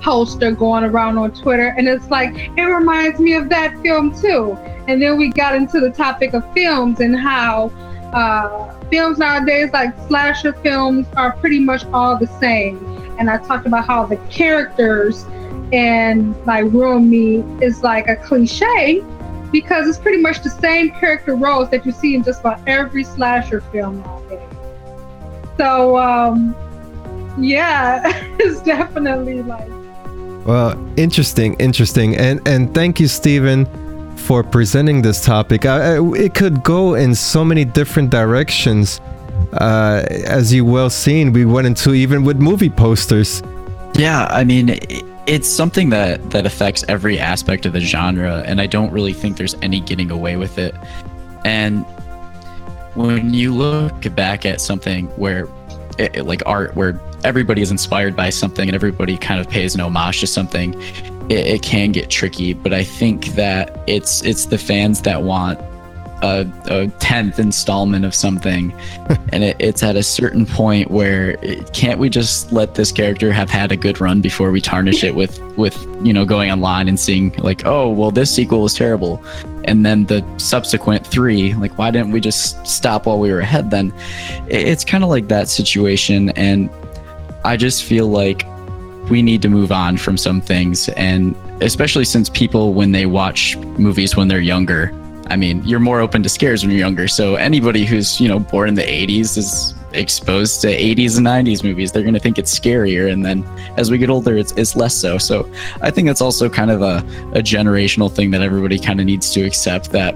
poster going around on Twitter, and it's like, it reminds me of that film too. And then we got into the topic of films and how uh, films nowadays, like slasher films, are pretty much all the same. And I talked about how the characters and like Ruin Me is like a cliche, because it's pretty much the same character roles that you see in just about every slasher film nowadays. So, um, yeah, it's definitely like. Well, interesting, interesting, and and thank you, Stephen, for presenting this topic. I, I, it could go in so many different directions. Uh, as you well seen, we went into even with movie posters. Yeah, I mean. It's something that that affects every aspect of the genre and i don't really think there's any getting away with it and when you look back at something where it, like art where everybody is inspired by something and everybody kind of pays an homage to something it, it can get tricky. But i think that it's it's the fans that want a, a tenth installment of something, and it, it's at a certain point where it, can't we just let this character have had a good run before we tarnish it with with you know going online and seeing like oh well this sequel was terrible, and then the subsequent three like why didn't we just stop while we were ahead then? It, it's kind of like that situation, and I just feel like we need to move on from some things and especially since people when they watch movies when they're younger I mean, you're more open to scares when you're younger. So anybody who's, you know, born in the 80s is exposed to 80s and 90s movies. They're going to think it's scarier. And then as we get older, it's, it's less so. So I think that's also kind of a, a generational thing that everybody kind of needs to accept that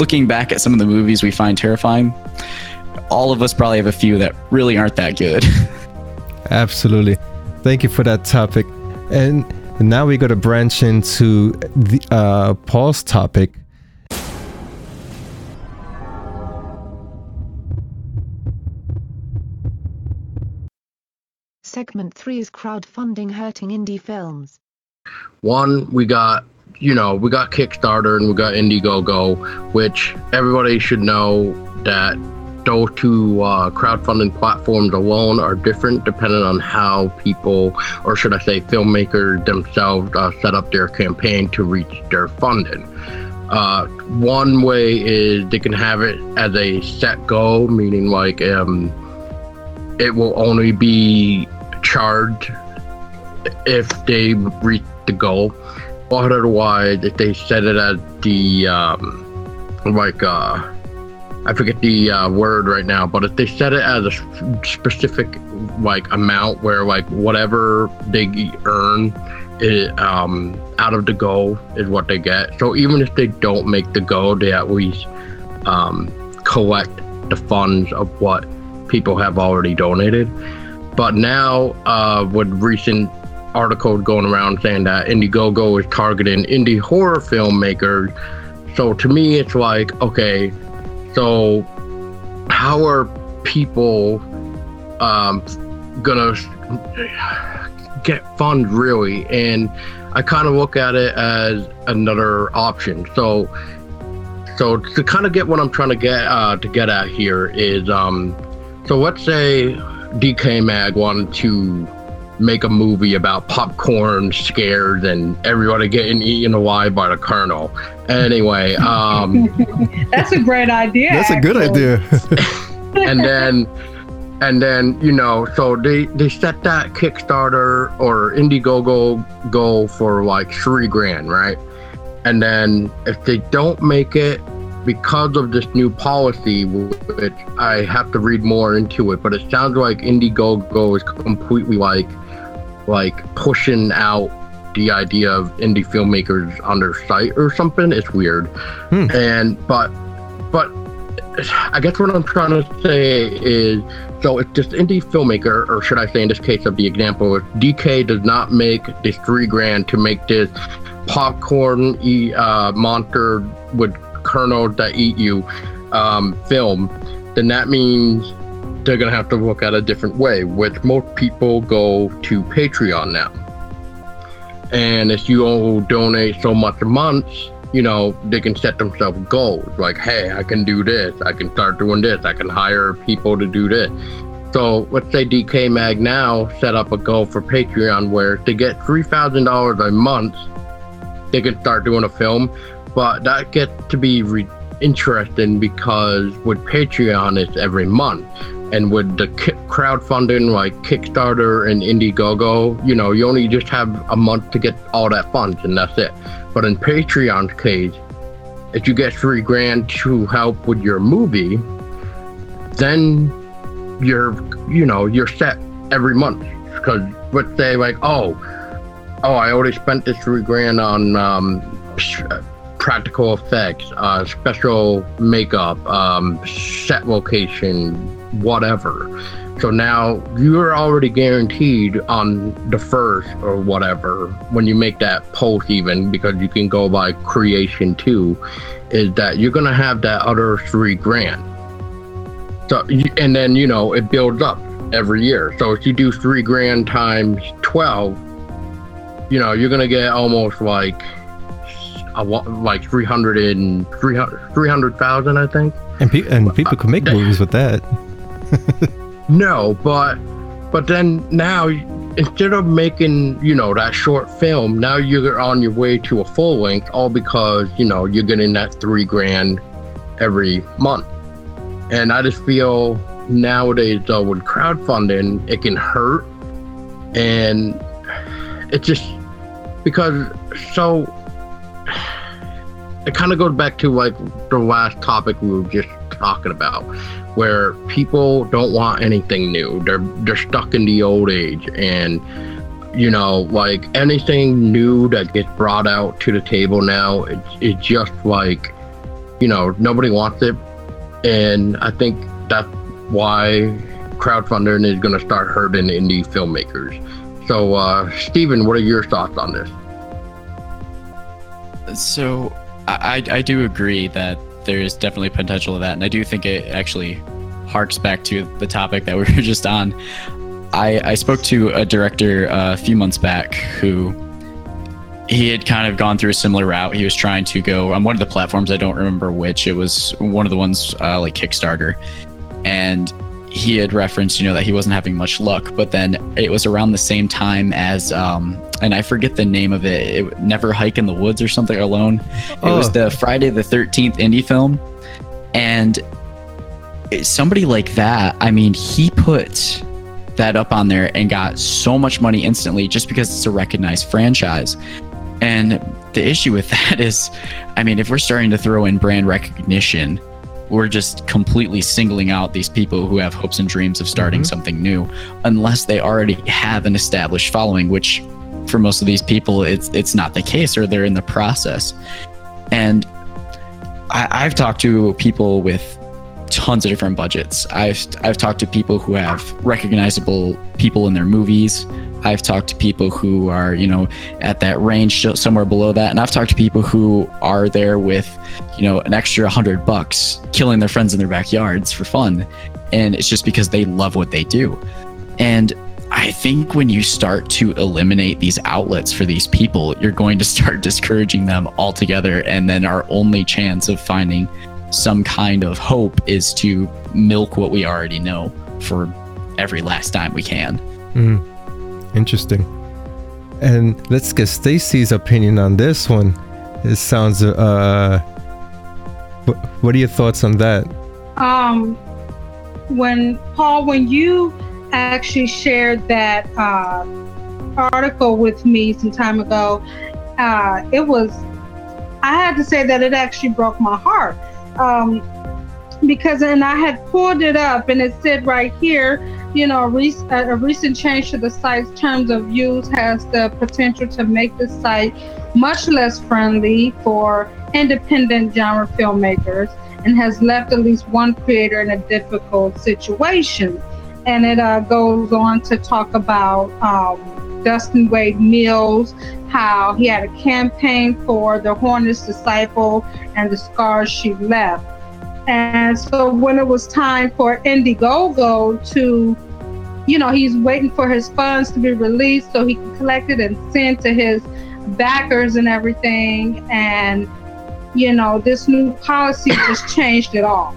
looking back at some of the movies we find terrifying, all of us probably have a few that really aren't that good. Absolutely. Thank you for that topic. And now we got to branch into the uh, Paul's topic Segment 3 is crowdfunding hurting indie films. One, we got, you know, we got Kickstarter and we got Indiegogo, which everybody should know that two uh, crowdfunding platforms alone are different depending on how people, or should I say, filmmakers themselves, uh, set up their campaign to reach their funding. Uh, one way is they can have it as a set goal, meaning like um, it will only be charged if they reach the goal. But otherwise, if they set it as the um, like uh, I forget the uh, word right now, but if they set it as a specific like amount where like whatever they earn it, um, out of the goal is what they get. So even if they don't make the goal, they at least um, collect the funds of what people have already donated. But now, uh, with recent articles going around saying that Indiegogo is targeting indie horror filmmakers, so to me, it's like, okay, so how are people um, gonna get funds really? And I kind of look at it as another option. So, so to kind of get what I'm trying to get uh, to get at here is, um, so let's say DecayMag wanted to make a movie about popcorn scared and everybody getting eaten alive by the colonel. Anyway, um, that's a great idea. That's a good idea. and then and then you know so they they set that kickstarter or indiegogo goal for like three grand right and then if they don't make it because of this new policy which i have to read more into it but it sounds like indiegogo is completely like like pushing out the idea of indie filmmakers on their site or something it's weird Hmm. and but but I guess what I'm trying to say is so if this indie filmmaker, or should I say in this case of the example, if Decay does not make this three grand to make this popcorn e, uh, monster with kernels that eat you um, film, then that means they're going to have to look at a different way, which most people go to Patreon now. And if you all donate so much a month, you know, they can set themselves goals like, hey, I can do this, I can start doing this, I can hire people to do this. So let's say DecayMag now set up a goal for Patreon where to get $3,000 a month, they can start doing a film. But that gets to be re- interesting because with Patreon, it's every month. And with the crowdfunding like Kickstarter and Indiegogo, you know, you only just have a month to get all that funds and that's it. But in Patreon's case, if you get three grand to help with your movie, then you're, you know, you're set every month. Because let's say like, oh, oh, I already spent this three grand on um, practical effects, uh, special makeup, um, set location, whatever. So now you're already guaranteed on the first or whatever when you make that post, even because you can go by creation too, is that you're gonna have that other three grand. So and then you know it builds up every year. So if you do three grand times twelve, you know you're gonna get almost like a wa- like 300 and 300 300,000 I think. And, pe- and people can make movies with that. No, but but then now instead of making you know that short film, now you're on your way to a full length, all because you know you're getting that three grand every month. And I just feel nowadays though with crowdfunding, it can hurt, and it just because so it kind of goes back to like the last topic we were just talking about where people don't want anything new. They're they're stuck in the old age and you know like anything new that gets brought out to the table now it's, it's just like you know nobody wants it. And i think that's why crowdfunding is going to start hurting indie filmmakers. So uh Stephen what are your thoughts on this So I, I do agree that there is definitely potential of that, and I do think it actually harks back to the topic that we were just on. I I spoke to a director uh, a few months back who he had kind of gone through a similar route. He was trying to go on one of the platforms. I don't remember which. It was one of the ones uh, like Kickstarter, and he had referenced, you know, that he wasn't having much luck. But then it was around the same time as, um, and I forget the name of it. it Never Hike in the Woods or something alone. It oh. was the Friday the Thirteenth indie film, and somebody like that. I mean, he put that up on there and got so much money instantly just because it's a recognized franchise. And the issue with that is, I mean, if we're starting to throw in brand recognition we're just completely singling out these people who have hopes and dreams of starting mm-hmm. something new unless they already have an established following which for most of these people it's it's not the case or they're in the process and I, i've talked to people with tons of different budgets i've i've talked to people who have recognizable people in their movies I've talked to people who are, you know, at that range somewhere below that, and I've talked to people who are there with, you know, an extra hundred bucks, killing their friends in their backyards for fun, and it's just because they love what they do. And I think when you start to eliminate these outlets for these people, you're going to start discouraging them altogether, and then our only chance of finding some kind of hope is to milk what we already know for every last time we can. Mm. Interesting. And let's get Stacy's opinion on this one. It sounds uh what, are your thoughts on that? Um when Paul when you actually shared that uh, article with me some time ago, uh, it was I had to say that it actually broke my heart. Um, because and I had pulled it up and it said right here you know, a, rec- a, recent change to the site's terms of use has the potential to make the site much less friendly for independent genre filmmakers and has left at least one creator in a difficult situation. And it uh, goes on to talk about um, Dustin Wade Mills, how he had a campaign for the Hornet's Disciple and the scars she left. And so when it was time for Indiegogo to, you know, he's waiting for his funds to be released so he can collect it and send to his backers and everything. And, you know, this new policy just changed it all.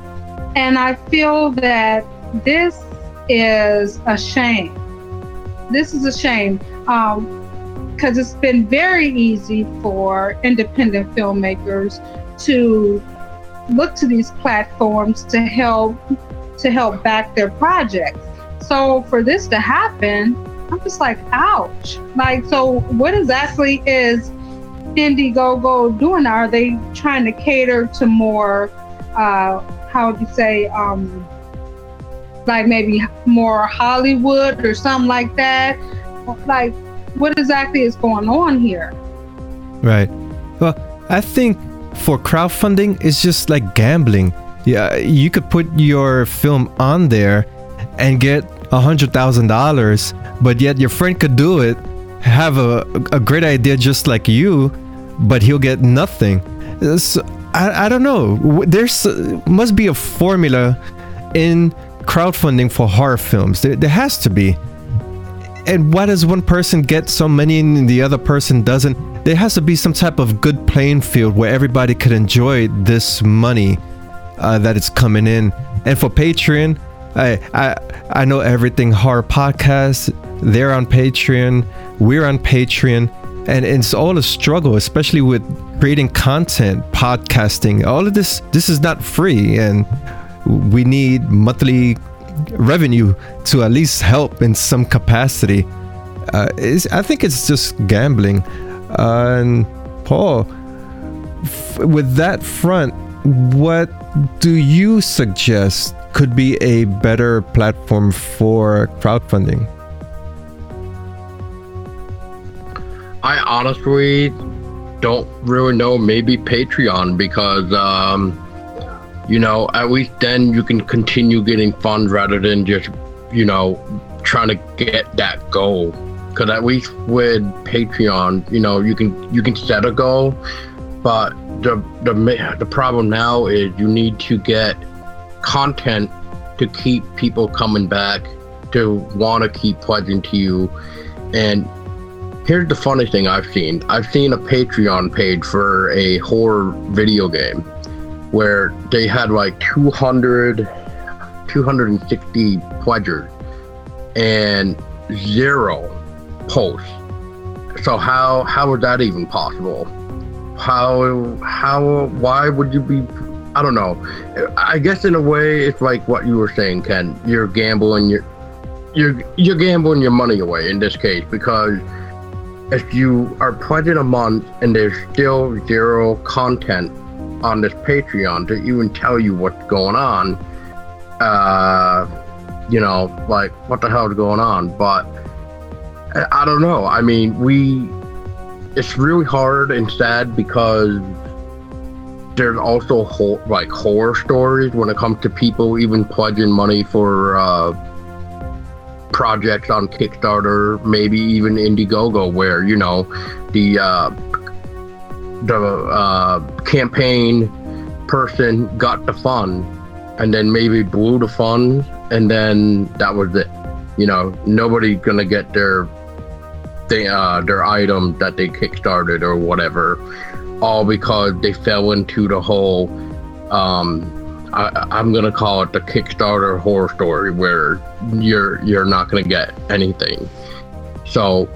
And I feel that this is a shame. This is a shame because um, it's been very easy for independent filmmakers to look to these platforms to help to help back their projects. So for this to happen, I'm just like, ouch. Like, so what exactly is Indiegogo doing? Are they trying to cater to more, uh, how would you say, um, like maybe more Hollywood or something like that? Like, what exactly is going on here? Right. Well, I think for crowdfunding it's just like gambling. Yeah you could put your film on there and get a hundred thousand dollars but yet your friend could do it have a, a great idea just like you but he'll get nothing. So, I, I don't know. There's must be a formula in crowdfunding for horror films. There, there has to be. And why does one person get so many and the other person doesn't there has to be some type of good playing field where everybody could enjoy this money uh, that is coming in. And for Patreon, I I I know everything horror podcast. They're on Patreon. We're on Patreon, and it's all a struggle, especially with creating content, podcasting. All of this this is not free, and we need monthly revenue to at least help in some capacity. Uh, I think it's just gambling. Uh, and Paul, f- with that front, what do you suggest could be a better platform for crowdfunding? I honestly don't really know. Maybe Patreon because, um, you know, at least then you can continue getting funds rather than just, you know, trying to get that goal because at least with Patreon, you know, you can you can set a goal, but the the the problem now is you need to get content to keep people coming back to want to keep pledging to you. And here's the funny thing I've seen: I've seen a Patreon page for a horror video game where they had like 200 260 pledgers and zero posts. So how how is that even possible? How how why would you be? I don't know. I guess in a way, it's like what you were saying, Ken. You're gambling your you're you're gambling your money away in this case because if you are pledging a month and there's still zero content on this Patreon to even tell you what's going on, uh, you know, like what the hell is going on? But I don't know. I mean, we it's really hard and sad because there's also whole, like horror stories when it comes to people even pledging money for uh, projects on Kickstarter, maybe even Indiegogo, where you know the uh, the uh, campaign person got the fund and then maybe blew the fund, and then that was it. You know, nobody gonna get their they, uh, their item that they kickstarted or whatever, all because they fell into the whole. Um, I, am gonna call it the Kickstarter horror story, where you're you're not gonna get anything. So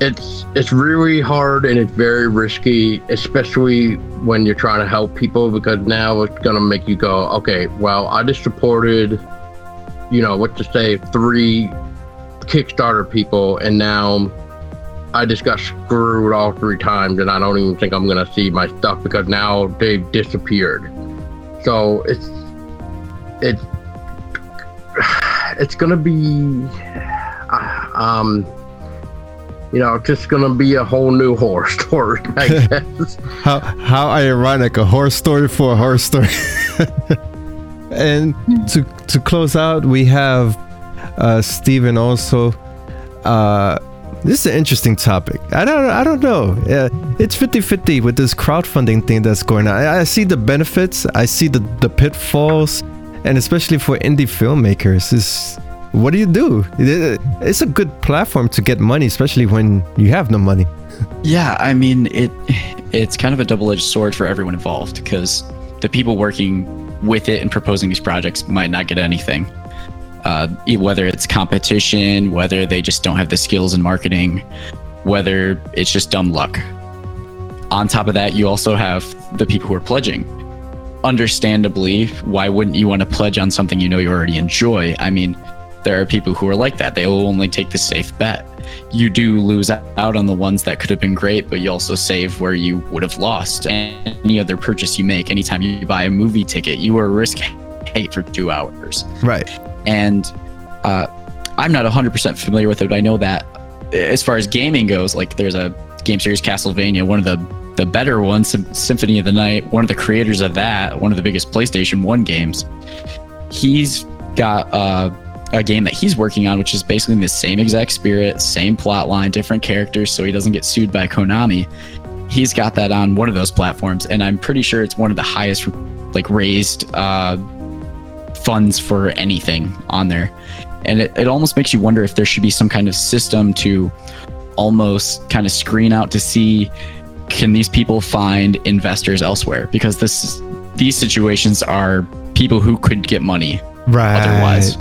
it's it's really hard and it's very risky, especially when you're trying to help people because now it's gonna make you go, okay, well, I just supported, you know, what to say, three Kickstarter people, and now I just got screwed all three times, and I don't even think I'm gonna see my stuff because now they've disappeared. So it's it's it's gonna be uh, um you know, just gonna be a whole new horror story, I guess. how how ironic a horror story for a horror story. and to to close out, we have uh Stephen also. Uh this is an interesting topic. I don't I don't know. Yeah, it's 50-50 with this crowdfunding thing that's going on. I, I see the benefits, I see the, the pitfalls, and especially for indie filmmakers, is what do you do? It's a good platform to get money, especially when you have no money. Yeah, I mean it. It's kind of a double-edged sword for everyone involved because the people working with it and proposing these projects might not get anything. Uh, whether it's competition, whether they just don't have the skills in marketing, whether it's just dumb luck. On top of that, you also have the people who are pledging. Understandably, why wouldn't you want to pledge on something you know you already enjoy? I mean, there are people who are like that. They will only take the safe bet. You do lose out on the ones that could have been great, but you also save where you would have lost. Any other purchase you make, anytime you buy a movie ticket, you are risk hate for two hours. Right. And uh, I'm not 100% familiar with it, but I know that as far as gaming goes, like there's a game series Castlevania, one of the the better ones, Symphony of the Night, one of the creators of that, one of the biggest PlayStation 1 games. He's got uh, a game that he's working on, which is basically the same exact spirit, same plot line, different characters, so he doesn't get sued by Konami. He's got that on one of those platforms, and I'm pretty sure it's one of the highest, like raised uh, funds for anything on there. And it, it almost makes you wonder if there should be some kind of system to almost kind of screen out to see can these people find investors elsewhere because this these situations are people who could get money right otherwise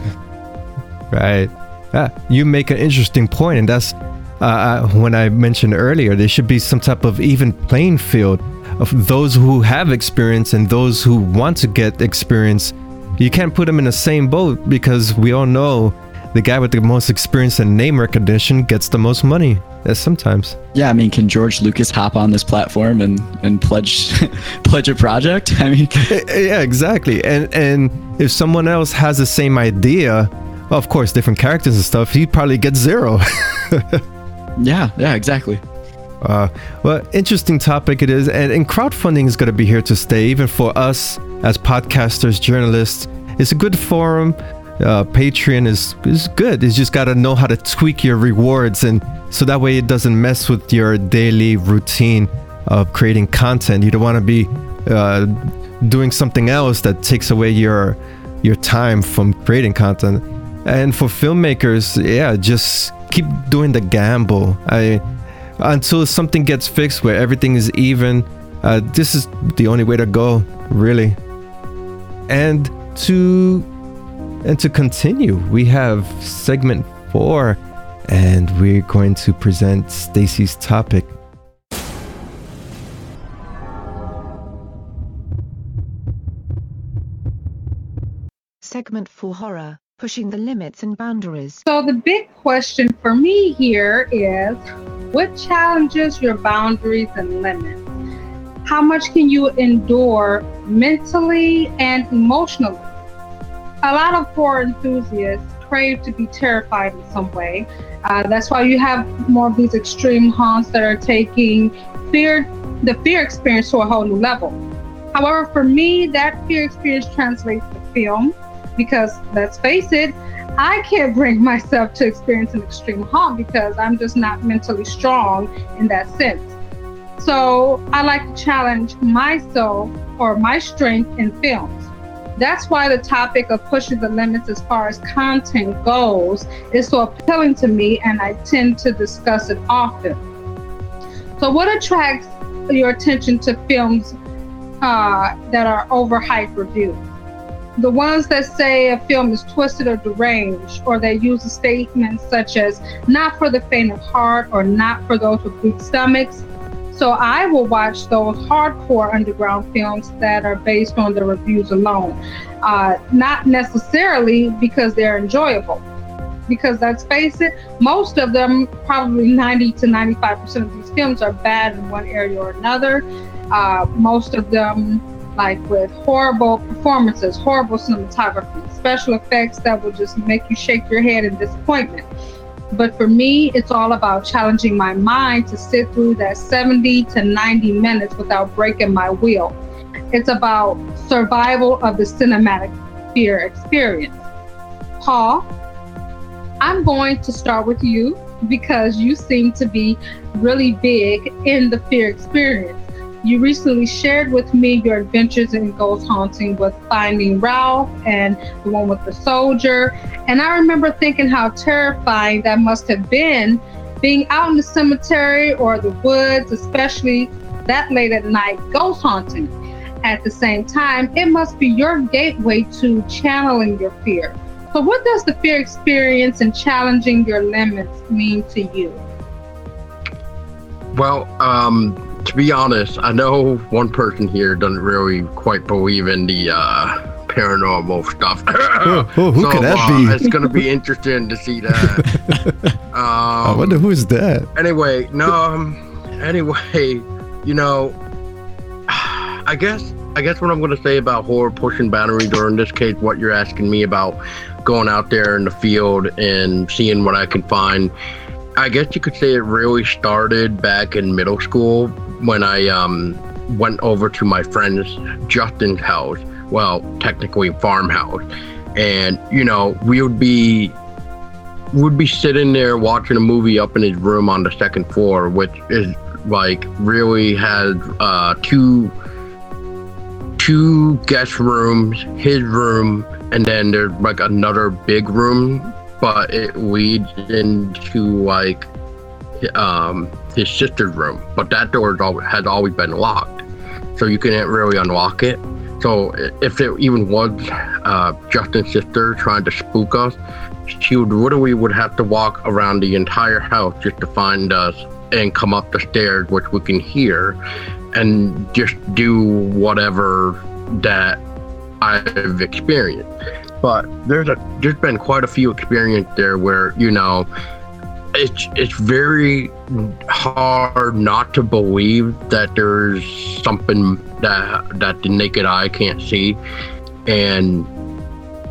Right. Yeah, you make an interesting point, and that's uh, uh, when I mentioned earlier there should be some type of even playing field of those who have experience and those who want to get experience. You can't put them in the same boat because we all know the guy with the most experience and name recognition gets the most money. As sometimes. Yeah, I mean, can George Lucas hop on this platform and and pledge pledge a project? I mean, eh, eh, yeah, exactly. And and if someone else has the same idea well, of course, different characters and stuff, he'd probably get zero. yeah, yeah, exactly. Uh, well, interesting topic it is, and, and crowdfunding is going to be here to stay, even for us as podcasters, journalists. It's a good forum. Uh, Patreon is is good. You just got to know how to tweak your rewards, and so that way it doesn't mess with your daily routine of creating content. You don't want to be uh, doing something else that takes away your your time from creating content. And for filmmakers, yeah, just keep doing the gamble. I until something gets fixed where everything is even. Uh, this is the only way to go, really. And to And to continue, we have segment four, and we're going to present Stacy's topic. Segment 4 Horror Pushing the Limits and Boundaries. So, the big question for me here is what challenges your boundaries and limits? How much can you endure mentally and emotionally? A lot of horror enthusiasts crave to be terrified in some way. Uh, that's why you have more of these extreme haunts that are taking fear, the fear experience to a whole new level. However, for me, that fear experience translates to film because let's face it, I can't bring myself to experience an extreme haunt because I'm just not mentally strong in that sense. So I like to challenge myself or my strength in films. That's why the topic of pushing the limits as far as content goes is so appealing to me, and I tend to discuss it often. So, what attracts your attention to films uh, that are overhyped reviews? The ones that say a film is twisted or deranged, or they use a statement such as not for the faint of heart or not for those with weak stomachs. So I will watch those hardcore underground films that are based on the reviews alone, uh, not necessarily because they're enjoyable. Because let's face it, most of them, probably 90 to 95% of these films are bad in one area or another. Uh, most of them like with horrible performances, horrible cinematography, special effects that will just make you shake your head in disappointment. But for me, it's all about challenging my mind to sit through that 70 to 90 minutes without breaking my will. It's about survival of the cinematic fear experience. Paul, I'm going to start with you because you seem to be really big in the fear experience. You recently shared with me your adventures in ghost haunting with Finding Ralph and the one with the soldier. And I remember thinking how terrifying that must have been being out in the cemetery or the woods, especially that late at night, ghost haunting. At the same time, it must be your gateway to channeling your fear. So, what does the fear experience and challenging your limits mean to you? Well, um, to be honest, I know one person here doesn't really quite believe in the uh, paranormal stuff. oh, oh, who so, could that uh, be? it's going to be interesting to see that. um, I wonder who's that. Anyway, no. Um, anyway, you know, I guess I guess what I'm going to say about horror pushing boundaries, or in this case, what you're asking me about going out there in the field and seeing what I can find. I guess you could say it really started back in middle school when I um, went over to my friend's Justin's house. Well, technically farmhouse, and you know we would be would be sitting there watching a movie up in his room on the second floor, which is like really has uh, two two guest rooms, his room, and then there's like another big room, but it leads into like um, his sister's room. But that door has always been locked, so you can't really unlock it. So if it even was uh, Justin's sister trying to spook us, she would literally would have to walk around the entire house just to find us and come up the stairs, which we can hear, and just do whatever that I've experienced. But there's a there's been quite a few experiences there where you know it's it's very hard not to believe that there's something that that the naked eye can't see. And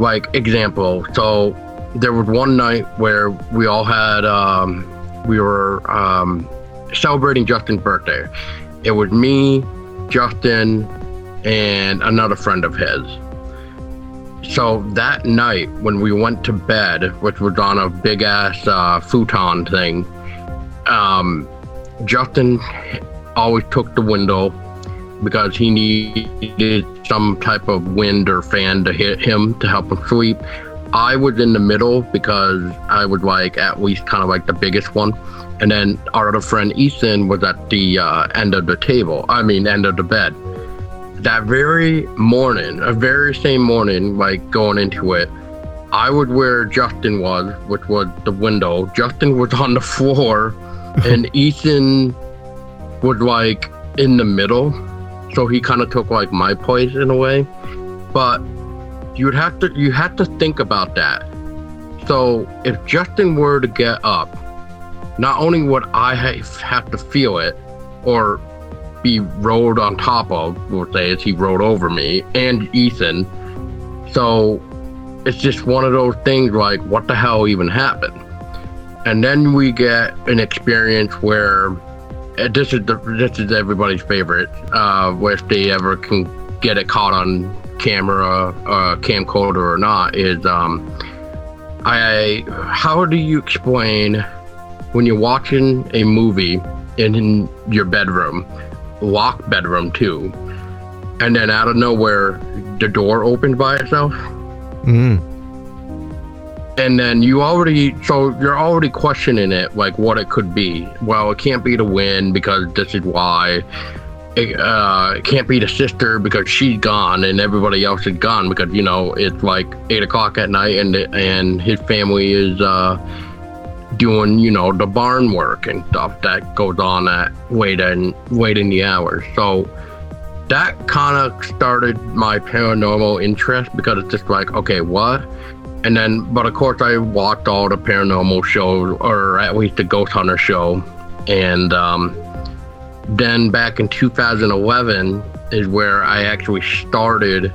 like example so there was one night where we all had um, we were um, celebrating justin's birthday. It was me justin and another friend of his so that night when we went to bed, which was on a big ass uh, futon thing, um, Justin always took the window because he needed some type of wind or fan to hit him to help him sleep. I was in the middle because I was like at least kind of like the biggest one. And then our other friend Ethan was at the uh, end of the table, I mean, end of the bed that very morning, a very same morning, like going into it, I would where Justin was, which was the window. Justin was on the floor, and Ethan was like in the middle. So he kind of took like my place in a way. But you'd have to you had to think about that. So if Justin were to get up, not only would I have to feel it or be rolled on top of, we'll say, as he rolled over me, and Ethan. So it's just one of those things like, what the hell even happened? And then we get an experience where uh, this is the, this is everybody's favorite, uh, if they ever can get it caught on camera, uh, camcorder or not, is um, I. How do you explain when you're watching a movie in your bedroom, locked bedroom too, and then out of nowhere the door opened by itself? Mm. And then you already, so you're already questioning it, like what it could be. Well, it can't be the wind because this is why. It, uh, it can't be the sister because she's gone and everybody else is gone because you know it's like eight o'clock at night and and his family is uh, doing you know the barn work and stuff that goes on at waiting in the hours. So that kind of started my paranormal interest because it's just like okay what? And then but of course i watched all the paranormal shows or at least the ghost hunter show. And um, then back in 2011 is where i actually started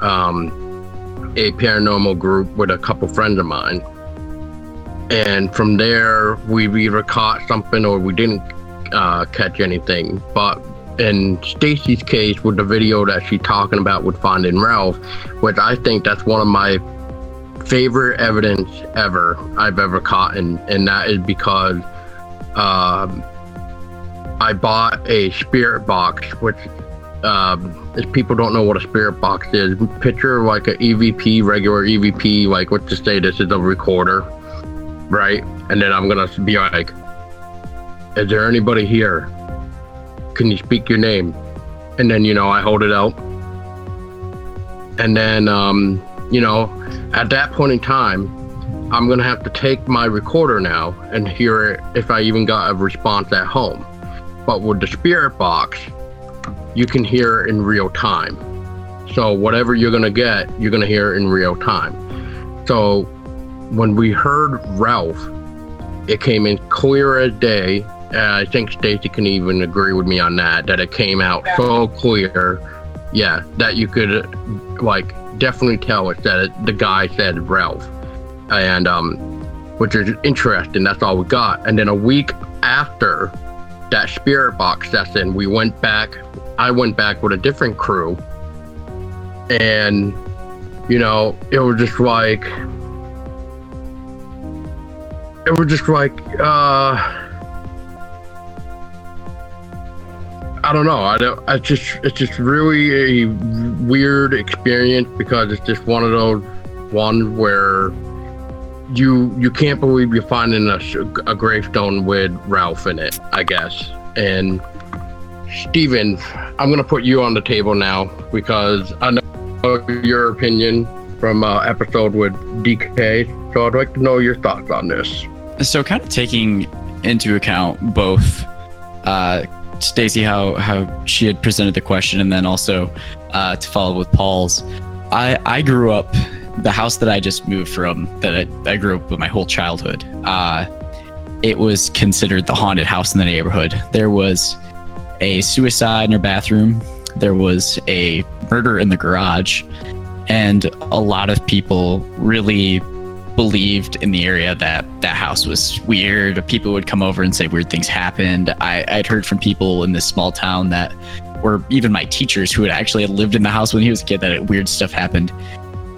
um, a paranormal group with a couple friends of mine and from there we either caught something or we didn't uh, catch anything. But in Stacy's case with the video that she's talking about with finding Ralph, which I think that's one of my favorite evidence ever I've ever caught, and, and that is because um, I bought a spirit box, which um, if people don't know what a spirit box is, picture like a EVP, regular EVP, like what to say this is a recorder, right? And then I'm gonna be like, is there anybody here? can you speak your name? And then, you know, I hold it out. And then, um, you know, at that point in time, I'm to have to take my recorder now and hear if I even got a response at home. But with the spirit box, you can hear in real time. So whatever you're to get, you're to hear in real time. So when we heard Ralph, it came in clear as day uh, I think Stacy can even agree with me on that. That it came out so clear, yeah, that you could like definitely tell it that it, the guy said Ralph, and um, which is interesting. That's all we got. And then a week after that spirit box session, we went back. I went back with a different crew, and you know, it was just like it was just like uh I don't know. I don't. I just it's just really a weird experience because it's just one of those ones where you you can't believe you're finding a, a gravestone with Ralph in it. I guess. And Stephen, I'm gonna put you on the table now because I know your opinion from uh, episode with Decay. So I'd like to know your thoughts on this. So, kind of taking into account both. Uh, Stacy how how she had presented the question, and then also uh, to follow with Paul's. I I grew up the house that I just moved from that I, I grew up with my whole childhood. Uh, it was considered the haunted house in the neighborhood. There was a suicide in her bathroom. There was a murder in the garage, and a lot of people really believed in the area that that house was weird. People would come over and say weird things happened. I, I'd heard from people in this small town that were even my teachers who had actually lived in the house when he was a kid that weird stuff happened.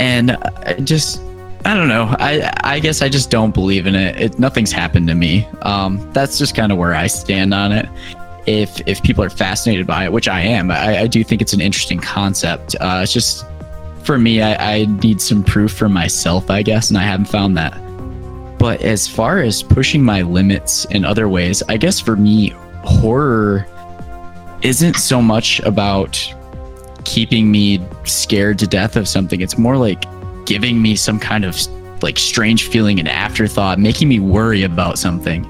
And I just, I don't know. I I guess I just don't believe in it. it nothing's happened to me. Um, that's just kind of where I stand on it. If if people are fascinated by it, which I am, I, I do think it's an interesting concept. Uh, it's just for me, I, I need some proof for myself, I guess, and I haven't found that. But as far as pushing my limits in other ways, I guess for me, horror isn't so much about keeping me scared to death of something. It's more like giving me some kind of like strange feeling and afterthought, making me worry about something.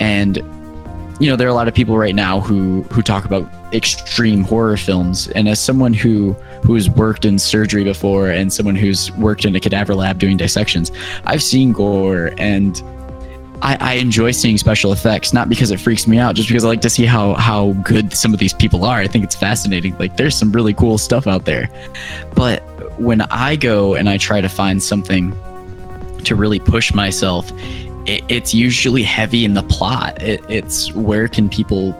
And you know, there are a lot of people right now who who talk about extreme horror films. And as someone who who's worked in surgery before and someone who's worked in a cadaver lab doing dissections, I've seen gore and I, I, enjoy seeing special effects, not because it freaks me out, just because I like to see how how good some of these people are. I think it's fascinating. Like there's some really cool stuff out there. But when I go and I try to find something to really push myself, it, it's usually heavy in the plot. It, it's where can people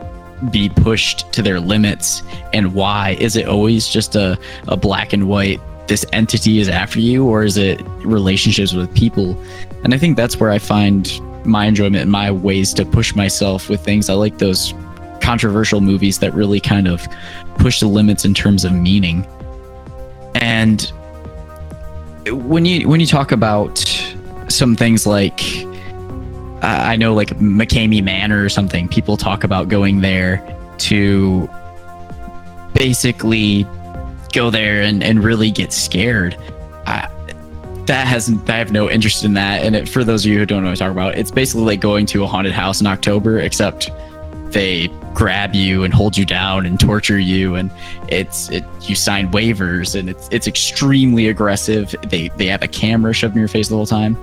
be pushed to their limits and why? Is it always just a, a black and white, this entity is after you, or is it relationships with people? And I think that's where I find my enjoyment and my ways to push myself with things. I like those controversial movies that really kind of push the limits in terms of meaning. And when you when you talk about some things like I know like McKamey Manor or something, people talk about going there to basically go there and, and really get scared. I, that hasn't I have no interest in that. And it, for those of you who don't know what I'm talking about, it's basically like going to a haunted house in October, except they grab you and hold you down and torture you and it's it you sign waivers and it's it's extremely aggressive. They they have a camera shoved in your face the whole time.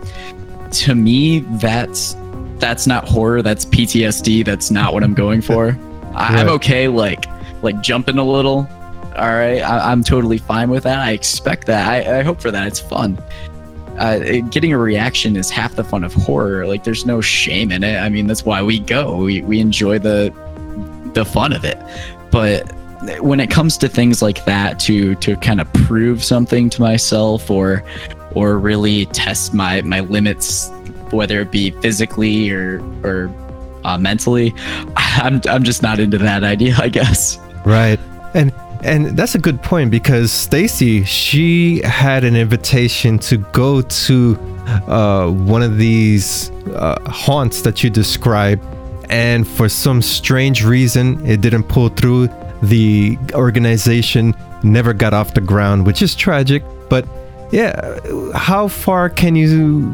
To me, that's that's not horror. That's PTSD. That's not what I'm going for. I, am okay, like like jumping a little. All right, I, am totally fine with that. I expect that. I, I hope for that. It's fun. Uh, getting a reaction is half the fun of horror. Like, there's no shame in it. I mean, that's why we go. We we enjoy the the fun of it. But when it comes to things like that, to to kind of prove something to myself or or really test my my limits whether it be physically or or uh, mentally. I'm I'm just not into that idea, I guess. Right, and and that's a good point because Stacy she had an invitation to go to uh, one of these uh, haunts that you described, and for some strange reason it didn't pull through. The organization never got off the ground, which is tragic. But yeah, how far can you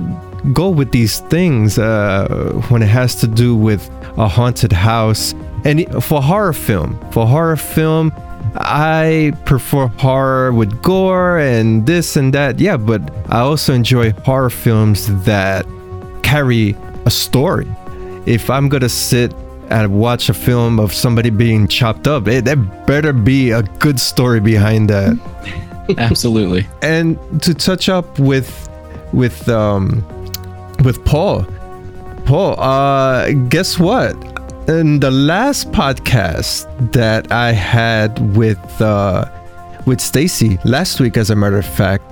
go with these things uh, when it has to do with a haunted house. And for horror film, for horror film, I prefer horror with gore and this and that. Yeah, but I also enjoy horror films that carry a story. If I'm gonna sit and watch a film of somebody being chopped up, it, there better be a good story behind that. Absolutely. and to touch up with with um, with Paul. Paul, uh, guess what? In the last podcast that I had with uh, with Stacy last week, as a matter of fact,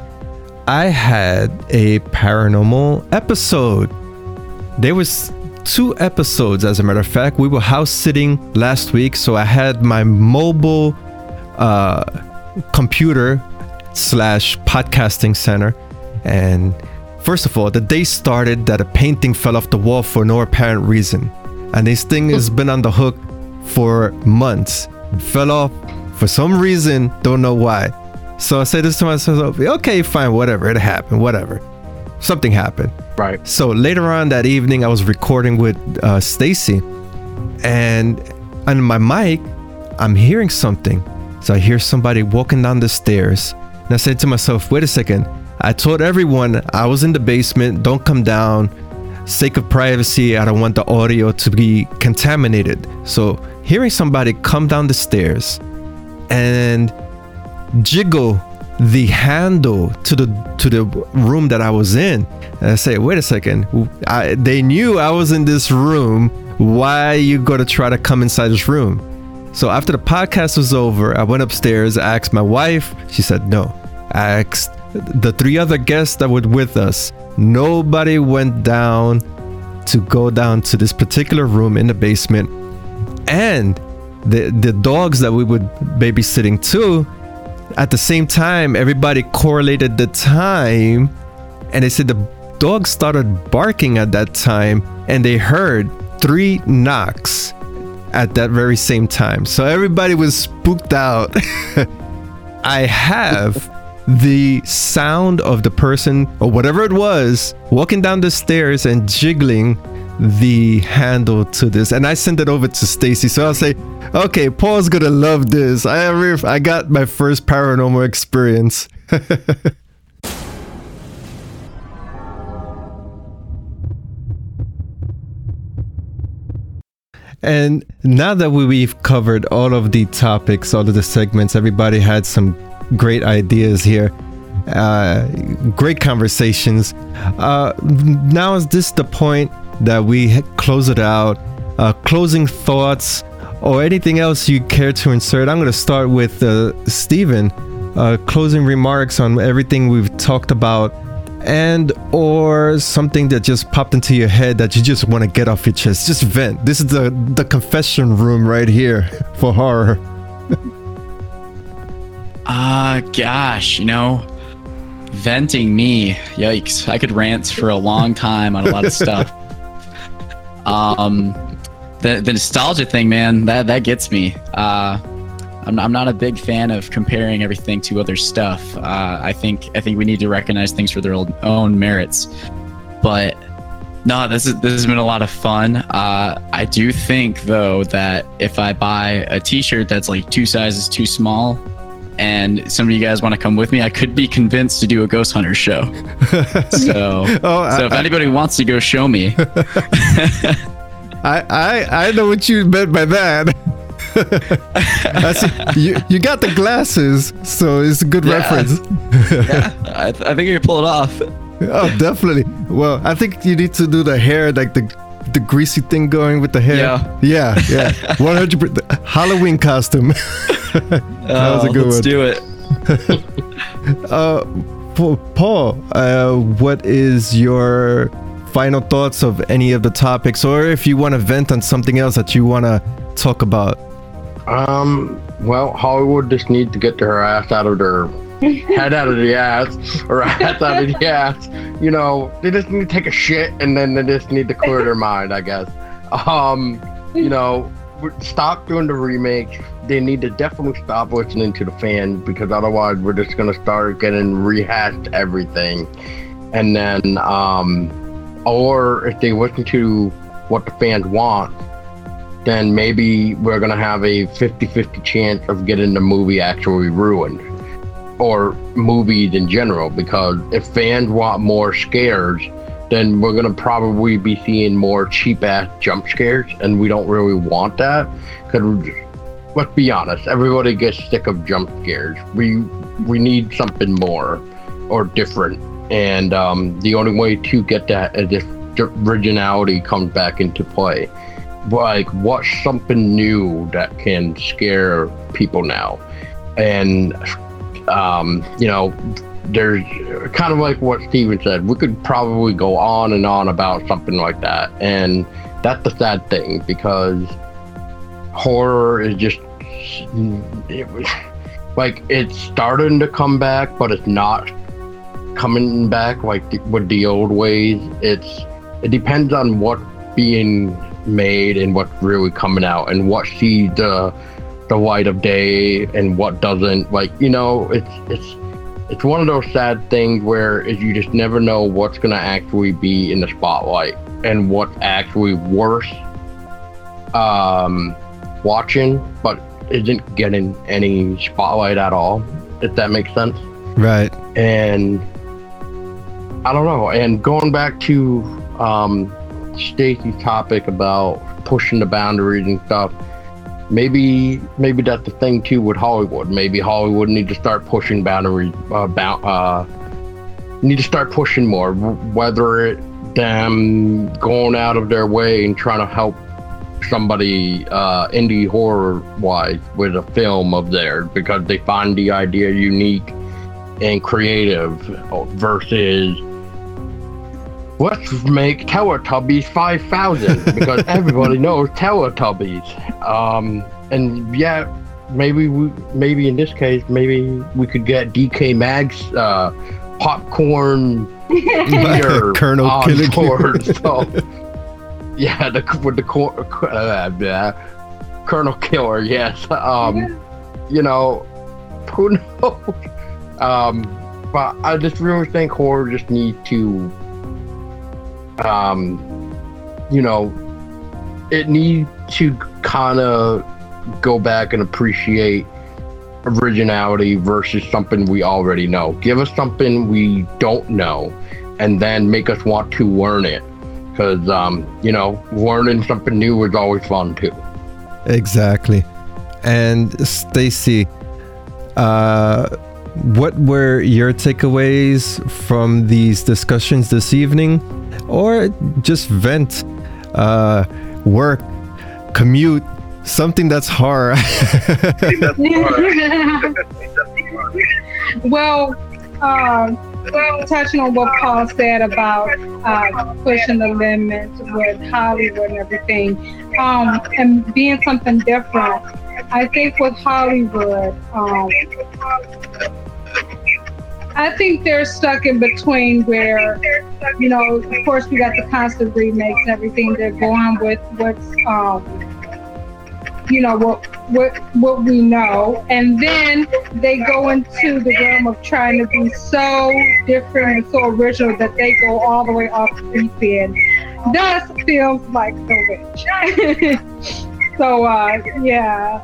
I had a paranormal episode. There was two episodes, as a matter of fact. We were house sitting last week, so I had my mobile uh, computer slash podcasting center, and First of all, the day started that a painting fell off the wall for no apparent reason. And this thing has been on the hook for months. It fell off for some reason, don't know why. So I said this to myself, okay, fine, whatever, it happened, whatever. Something happened. Right. So later on that evening, I was recording with uh, Stacy, and on my mic, I'm hearing something. So I hear somebody walking down the stairs, and I said to myself, wait a second, I told everyone I was in the basement, don't come down. Sake of privacy, I don't want the audio to be contaminated. So, hearing somebody come down the stairs and jiggle the handle to the to the room that I was in, and I say, "Wait a second! I, they knew I was in this room. Why you gonna try to come inside this room?" So after the podcast was over, I went upstairs, I asked my wife. She said no. I asked the three other guests that were with us, nobody went down to go down to this particular room in the basement. And the the dogs that we would babysitting too, at the same time, everybody correlated the time and they said the dogs started barking at that time and they heard three knocks at that very same time. So everybody was spooked out. I have the sound of the person or whatever it was walking down the stairs and jiggling the handle to this. And i sent it over to stacy. So i'll say okay paul's gonna love this. I i got my first paranormal experience. And now that we've covered all of the topics, all of the segments, everybody had some great ideas here. Uh, great conversations. Uh, now is this the point that we close it out? Uh, closing thoughts or anything else you care to insert? I'm going to start with uh, Stephen. Uh, closing remarks on everything we've talked about and or something that just popped into your head that you just want to get off your chest just vent this is the the confession room right here for horror uh, gosh, you know, venting me. Yikes. I could rant for a long time on a lot of stuff. um, the, the nostalgia thing, man, that, that gets me. Uh, I'm, I'm not a big fan of comparing everything to other stuff. Uh, I think I think we need to recognize things for their own merits. But no, this is this has been a lot of fun. Uh, I do think though that if I buy a T-shirt that's like two sizes too small, and some of you guys want to come with me, I could be convinced to do a Ghost Hunter show. so, oh, so I, if anybody I, wants to go show me, I, I I know what you meant by that. you, you got the glasses, so it's a good yeah. reference. yeah, I, th- I think you can pull it off. Oh, definitely. Well, I think you need to do the hair, like the the greasy thing going with the hair. Yeah, yeah, yeah. One hundred Halloween costume. that oh, was a good one. let's one. do it. uh, Paul, uh, what is your final thoughts of any of the topics, or if you want to vent on something else that you want to talk about? Um, well, Hollywood just needs to get their ass out of their head out of the ass or ass out of the ass. You know, they just need to take a shit and then they just need to clear their mind, I guess. Um, you know, stop doing the remakes. They need to definitely stop listening to the fans because otherwise we're just gonna start getting rehashed everything. And then um or if they listen to what the fans want, then maybe we're to have a 50 50 chance of getting the movie actually ruined or movies in general. Because if fans want more scares, then we're going to probably be seeing more cheap ass jump scares, and we don't really want that. Because let's be honest, everybody gets sick of jump scares. We we need something more or different, and um, the only way to get that is if originality comes back into play like what's something new that can scare people now and um, you know there's kind of like what Stephen said we could probably go on and on about something like that. And that's the sad thing because horror is just it was like it's starting to come back but it's not coming back like the, with the old ways. It's it depends on what being made and what's really coming out and what sees the the light of day and what doesn't. Like you know, it's it's it's one of those sad things where you just never know what's gonna actually be in the spotlight and what's actually worth um, watching, but isn't getting any spotlight at all. If that makes sense. Right. And I don't know. And going back to um, Stacy's topic about pushing the boundaries and stuff, maybe maybe that's the thing too with Hollywood. Maybe Hollywood need to start pushing boundaries. Uh, uh, need to start pushing more. Whether it them going out of their way and trying to help somebody uh, indie horror wise with a film of theirs because they find the idea unique and creative versus let's make Teletubbies 5000 because everybody knows Teletubbies. Um, and yeah, maybe we, maybe in this case, maybe we could get DecayMag's uh, popcorn beer Colonel on board. So, yeah, the with the uh, uh, Colonel Killer, yes. Um, you know, who knows? Um, but I just really think horror just needs to, um, you know, it needs to kind of go back and appreciate originality versus something we already know. Give us something we don't know, and then make us want to learn it. Because, um, you know, learning something new is always fun too. Exactly. And Stacy, uh, what were your takeaways from these discussions this evening? Or just vent, uh, work, commute, something that's hard. well, um, touching on what Paul said about uh, pushing the limits with Hollywood and everything, um, and being something different. I think with Hollywood, um, I think they're stuck in between where, you know, of course we got the constant remakes and everything. They're going with what's, um, you know, what what what we know, and then they go into the realm of trying to be so different and so original that they go all the way off the deep end. Thus feels like The Witch. so uh, yeah,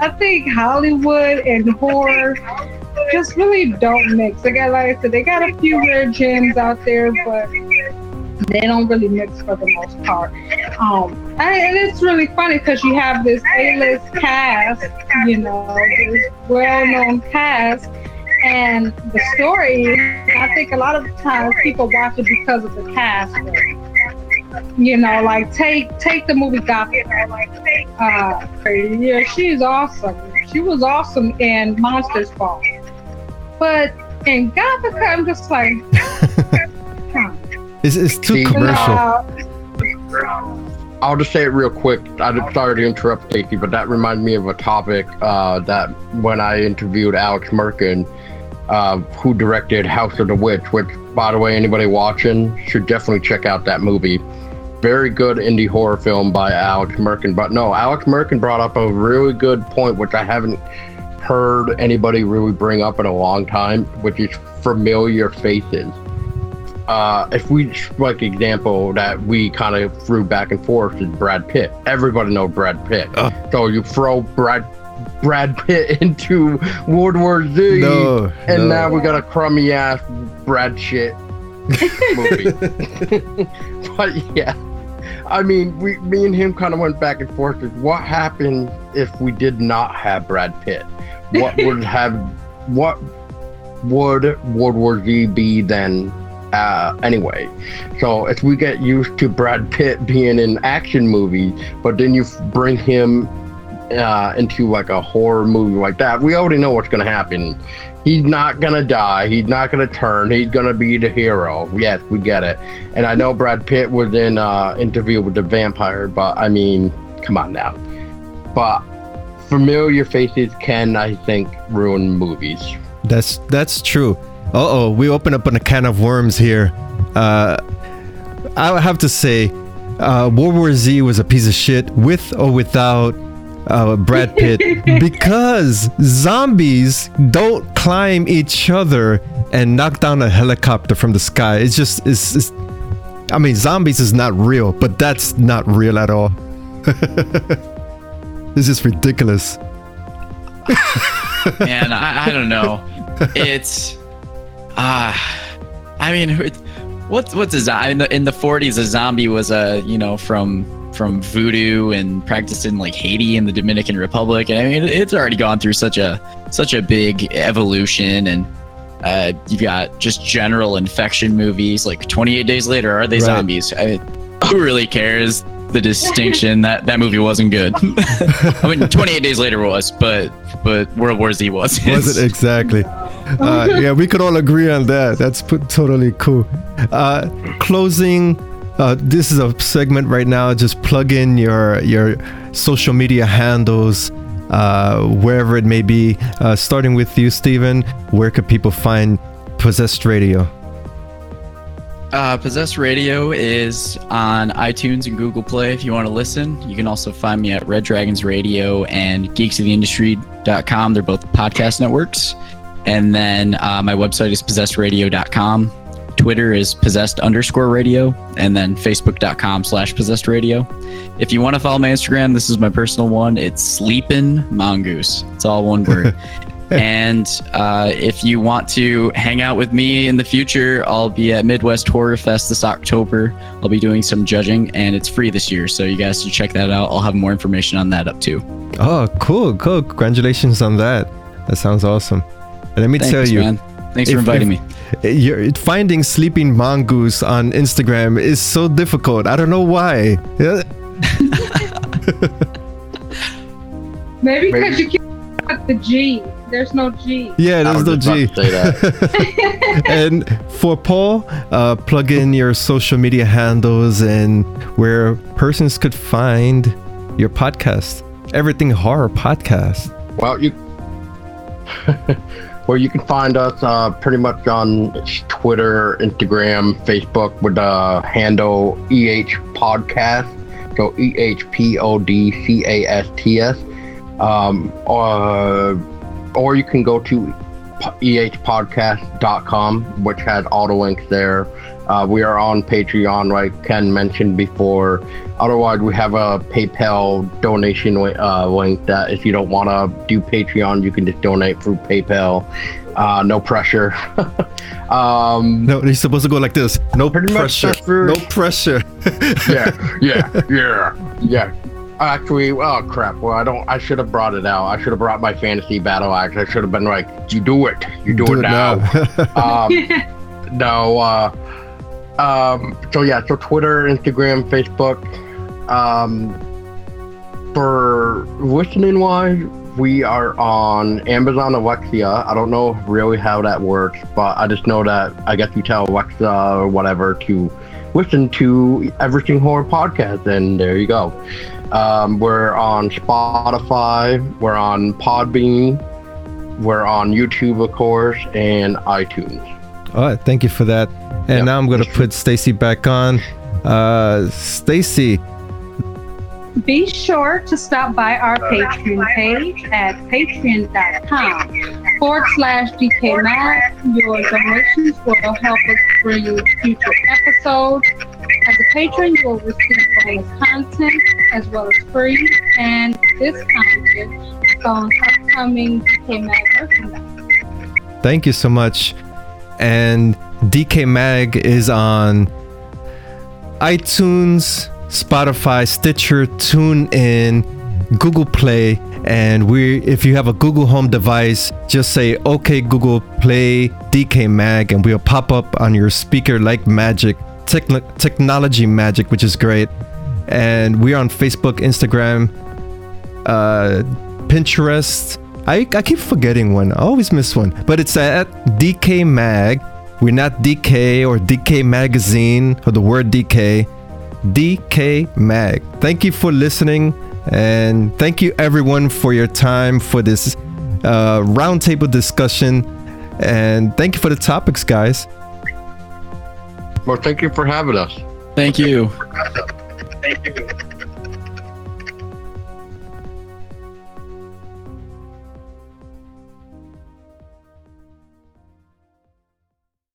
I think Hollywood and horror just really don't mix. They got like I said, they got a few rare gems out there, but they don't really mix for the most part. Um, and it's really funny because you have this A-list cast, you know, this well-known cast, and the story. I think a lot of times people watch it because of the cast. You know, like take take the movie Gotham. Uh, yeah, she's awesome. She was awesome in Monsters Ball. But in Gothika, I'm just like, huh. It's, it's too See, commercial. I'll just say it real quick. I'm sorry to interrupt, Casey, but that reminded me of a topic uh, that when I interviewed Alex Merkin, uh, who directed House of the Witch, which, by the way, anybody watching should definitely check out that movie. Very good indie horror film by Alex Merkin. But no, Alex Merkin brought up a really good point, which I haven't heard anybody really bring up in a long time, which is familiar faces uh, if we like example that we kind of threw back and forth is Brad Pitt. Everybody know Brad Pitt. Oh. So you throw Brad Brad Pitt into World War Z, No, and no. now we got a crummy ass Brad shit movie. but yeah, I mean, we me and him kind of went back and forth. What happened if we did not have Brad Pitt? What would have what would World War Z be then? Uh, anyway, so if we get used to Brad Pitt being in action movies, but then you bring him uh, into like a horror movie like that, we already know what's gonna happen. He's not gonna die. He's not gonna turn. He's gonna be the hero. Yes, we get it. And I know Brad Pitt was in uh, Interview with the Vampire, but I mean, come on now. But familiar faces can, I think, ruin movies. That's that's true. Uh oh, we open up on a can of worms here. Uh, I have to say, uh, World War Z was a piece of shit with or without uh, Brad Pitt because zombies don't climb each other and knock down a helicopter from the sky. It's just it's, it's I mean, zombies is not real, but that's not real at all. this is ridiculous. Man, I, I don't know. It's ah, I mean, what what's a in the in the 40s? A zombie was a you know from from voodoo and practiced in like Haiti and the Dominican Republic. And I mean, it's already gone through such a such a big evolution and. Uh, you've got just general infection movies like 28 Days Later. Are they Right. zombies? I, who really cares? The distinction that that movie wasn't good. I mean, 28 Days Later was, but but World War Z was. Was it exactly? Uh, yeah, we could all agree on that. That's p- totally cool. Uh, closing. Uh, this is a segment right now. Just plug in your your social media handles, uh, wherever it may be. Uh, starting with you, Stephen. Where could people find Possessed Radio? Uh, Possessed Radio is on iTunes and Google Play if you want to listen. You can also find me at Red Dragons Radio and geeksoftheindustry.com. They're both podcast networks. And then uh, my website is possessedradio.com. Twitter is possessed underscore radio, and then facebook.com slash possessed radio. If you want to follow my Instagram, this is my personal one. It's sleeping mongoose. It's all one word. and uh, if you want to hang out with me in the future, I'll be at Midwest Horror Fest this October. I'll be doing some judging, and it's free this year, so you guys should check that out. I'll have more information on that up too. Oh, cool, cool. Congratulations on that. That sounds awesome. And let me Thanks, tell you, man. Thanks for inviting me. You're finding sleeping mongoose on Instagram is so difficult. I don't know why. Maybe because you can't put the G. There's no G. Yeah, there's no G. say that. and for Paul, uh, plug in your social media handles and where persons could find your podcast. Everything Horror Podcast. Well, you well you can find us uh, pretty much on Twitter, Instagram, Facebook with the handle EH Podcast. So E H P O D C A S T S. Um, uh, or you can go to ehpodcast.com, which has all the links there. Uh, we are on Patreon, like Ken mentioned before. Otherwise, we have a PayPal donation uh, link that if you don't want to do Patreon, you can just donate through PayPal. Uh, no pressure. um, No, you're supposed to go like this. No Pretty much pressure. No pressure. yeah, yeah, yeah, yeah. Actually, oh crap. Well, I don't. I should have brought it out. I should have brought my fantasy battle axe. I should have been like, "You do it. You do, it, now." um, no. Uh, um, so yeah. So Twitter, Instagram, Facebook. Um, for listening wise, we are on Amazon Alexa. I don't know really how that works, but I just know that I guess you tell Alexa or whatever to listen to Everything Horror Podcast, and there you go. Um, we're on Spotify, we're on Podbean, we're on YouTube, of course, and iTunes. All right, thank you for that. And Yep. now I'm going to put Stacy back on. Uh, Stacy, Be sure to stop by our Patreon page at patreon.com forward slash DecayMag. Your donations will help us bring future episodes. As a patron, you will receive bonus content as well as free and discounted on upcoming DecayMag merchandise. thank you so much. And DecayMag is on iTunes, Spotify, Stitcher, TuneIn, Google Play, and we if you have a Google Home device, just say okay Google play DecayMag and we'll pop up on your speaker like magic. Techno- technology magic, which is great. And we're on Facebook, Instagram, uh, Pinterest. I, I keep forgetting one. I always miss one. But it's at DecayMag. We're not Decay or Decay Magazine or the word Decay. DK Mag. Thank you for listening. And thank you everyone for your time for this uh, roundtable discussion. And thank you for the topics, guys. Well, thank you for having us. Thank you. Thank you.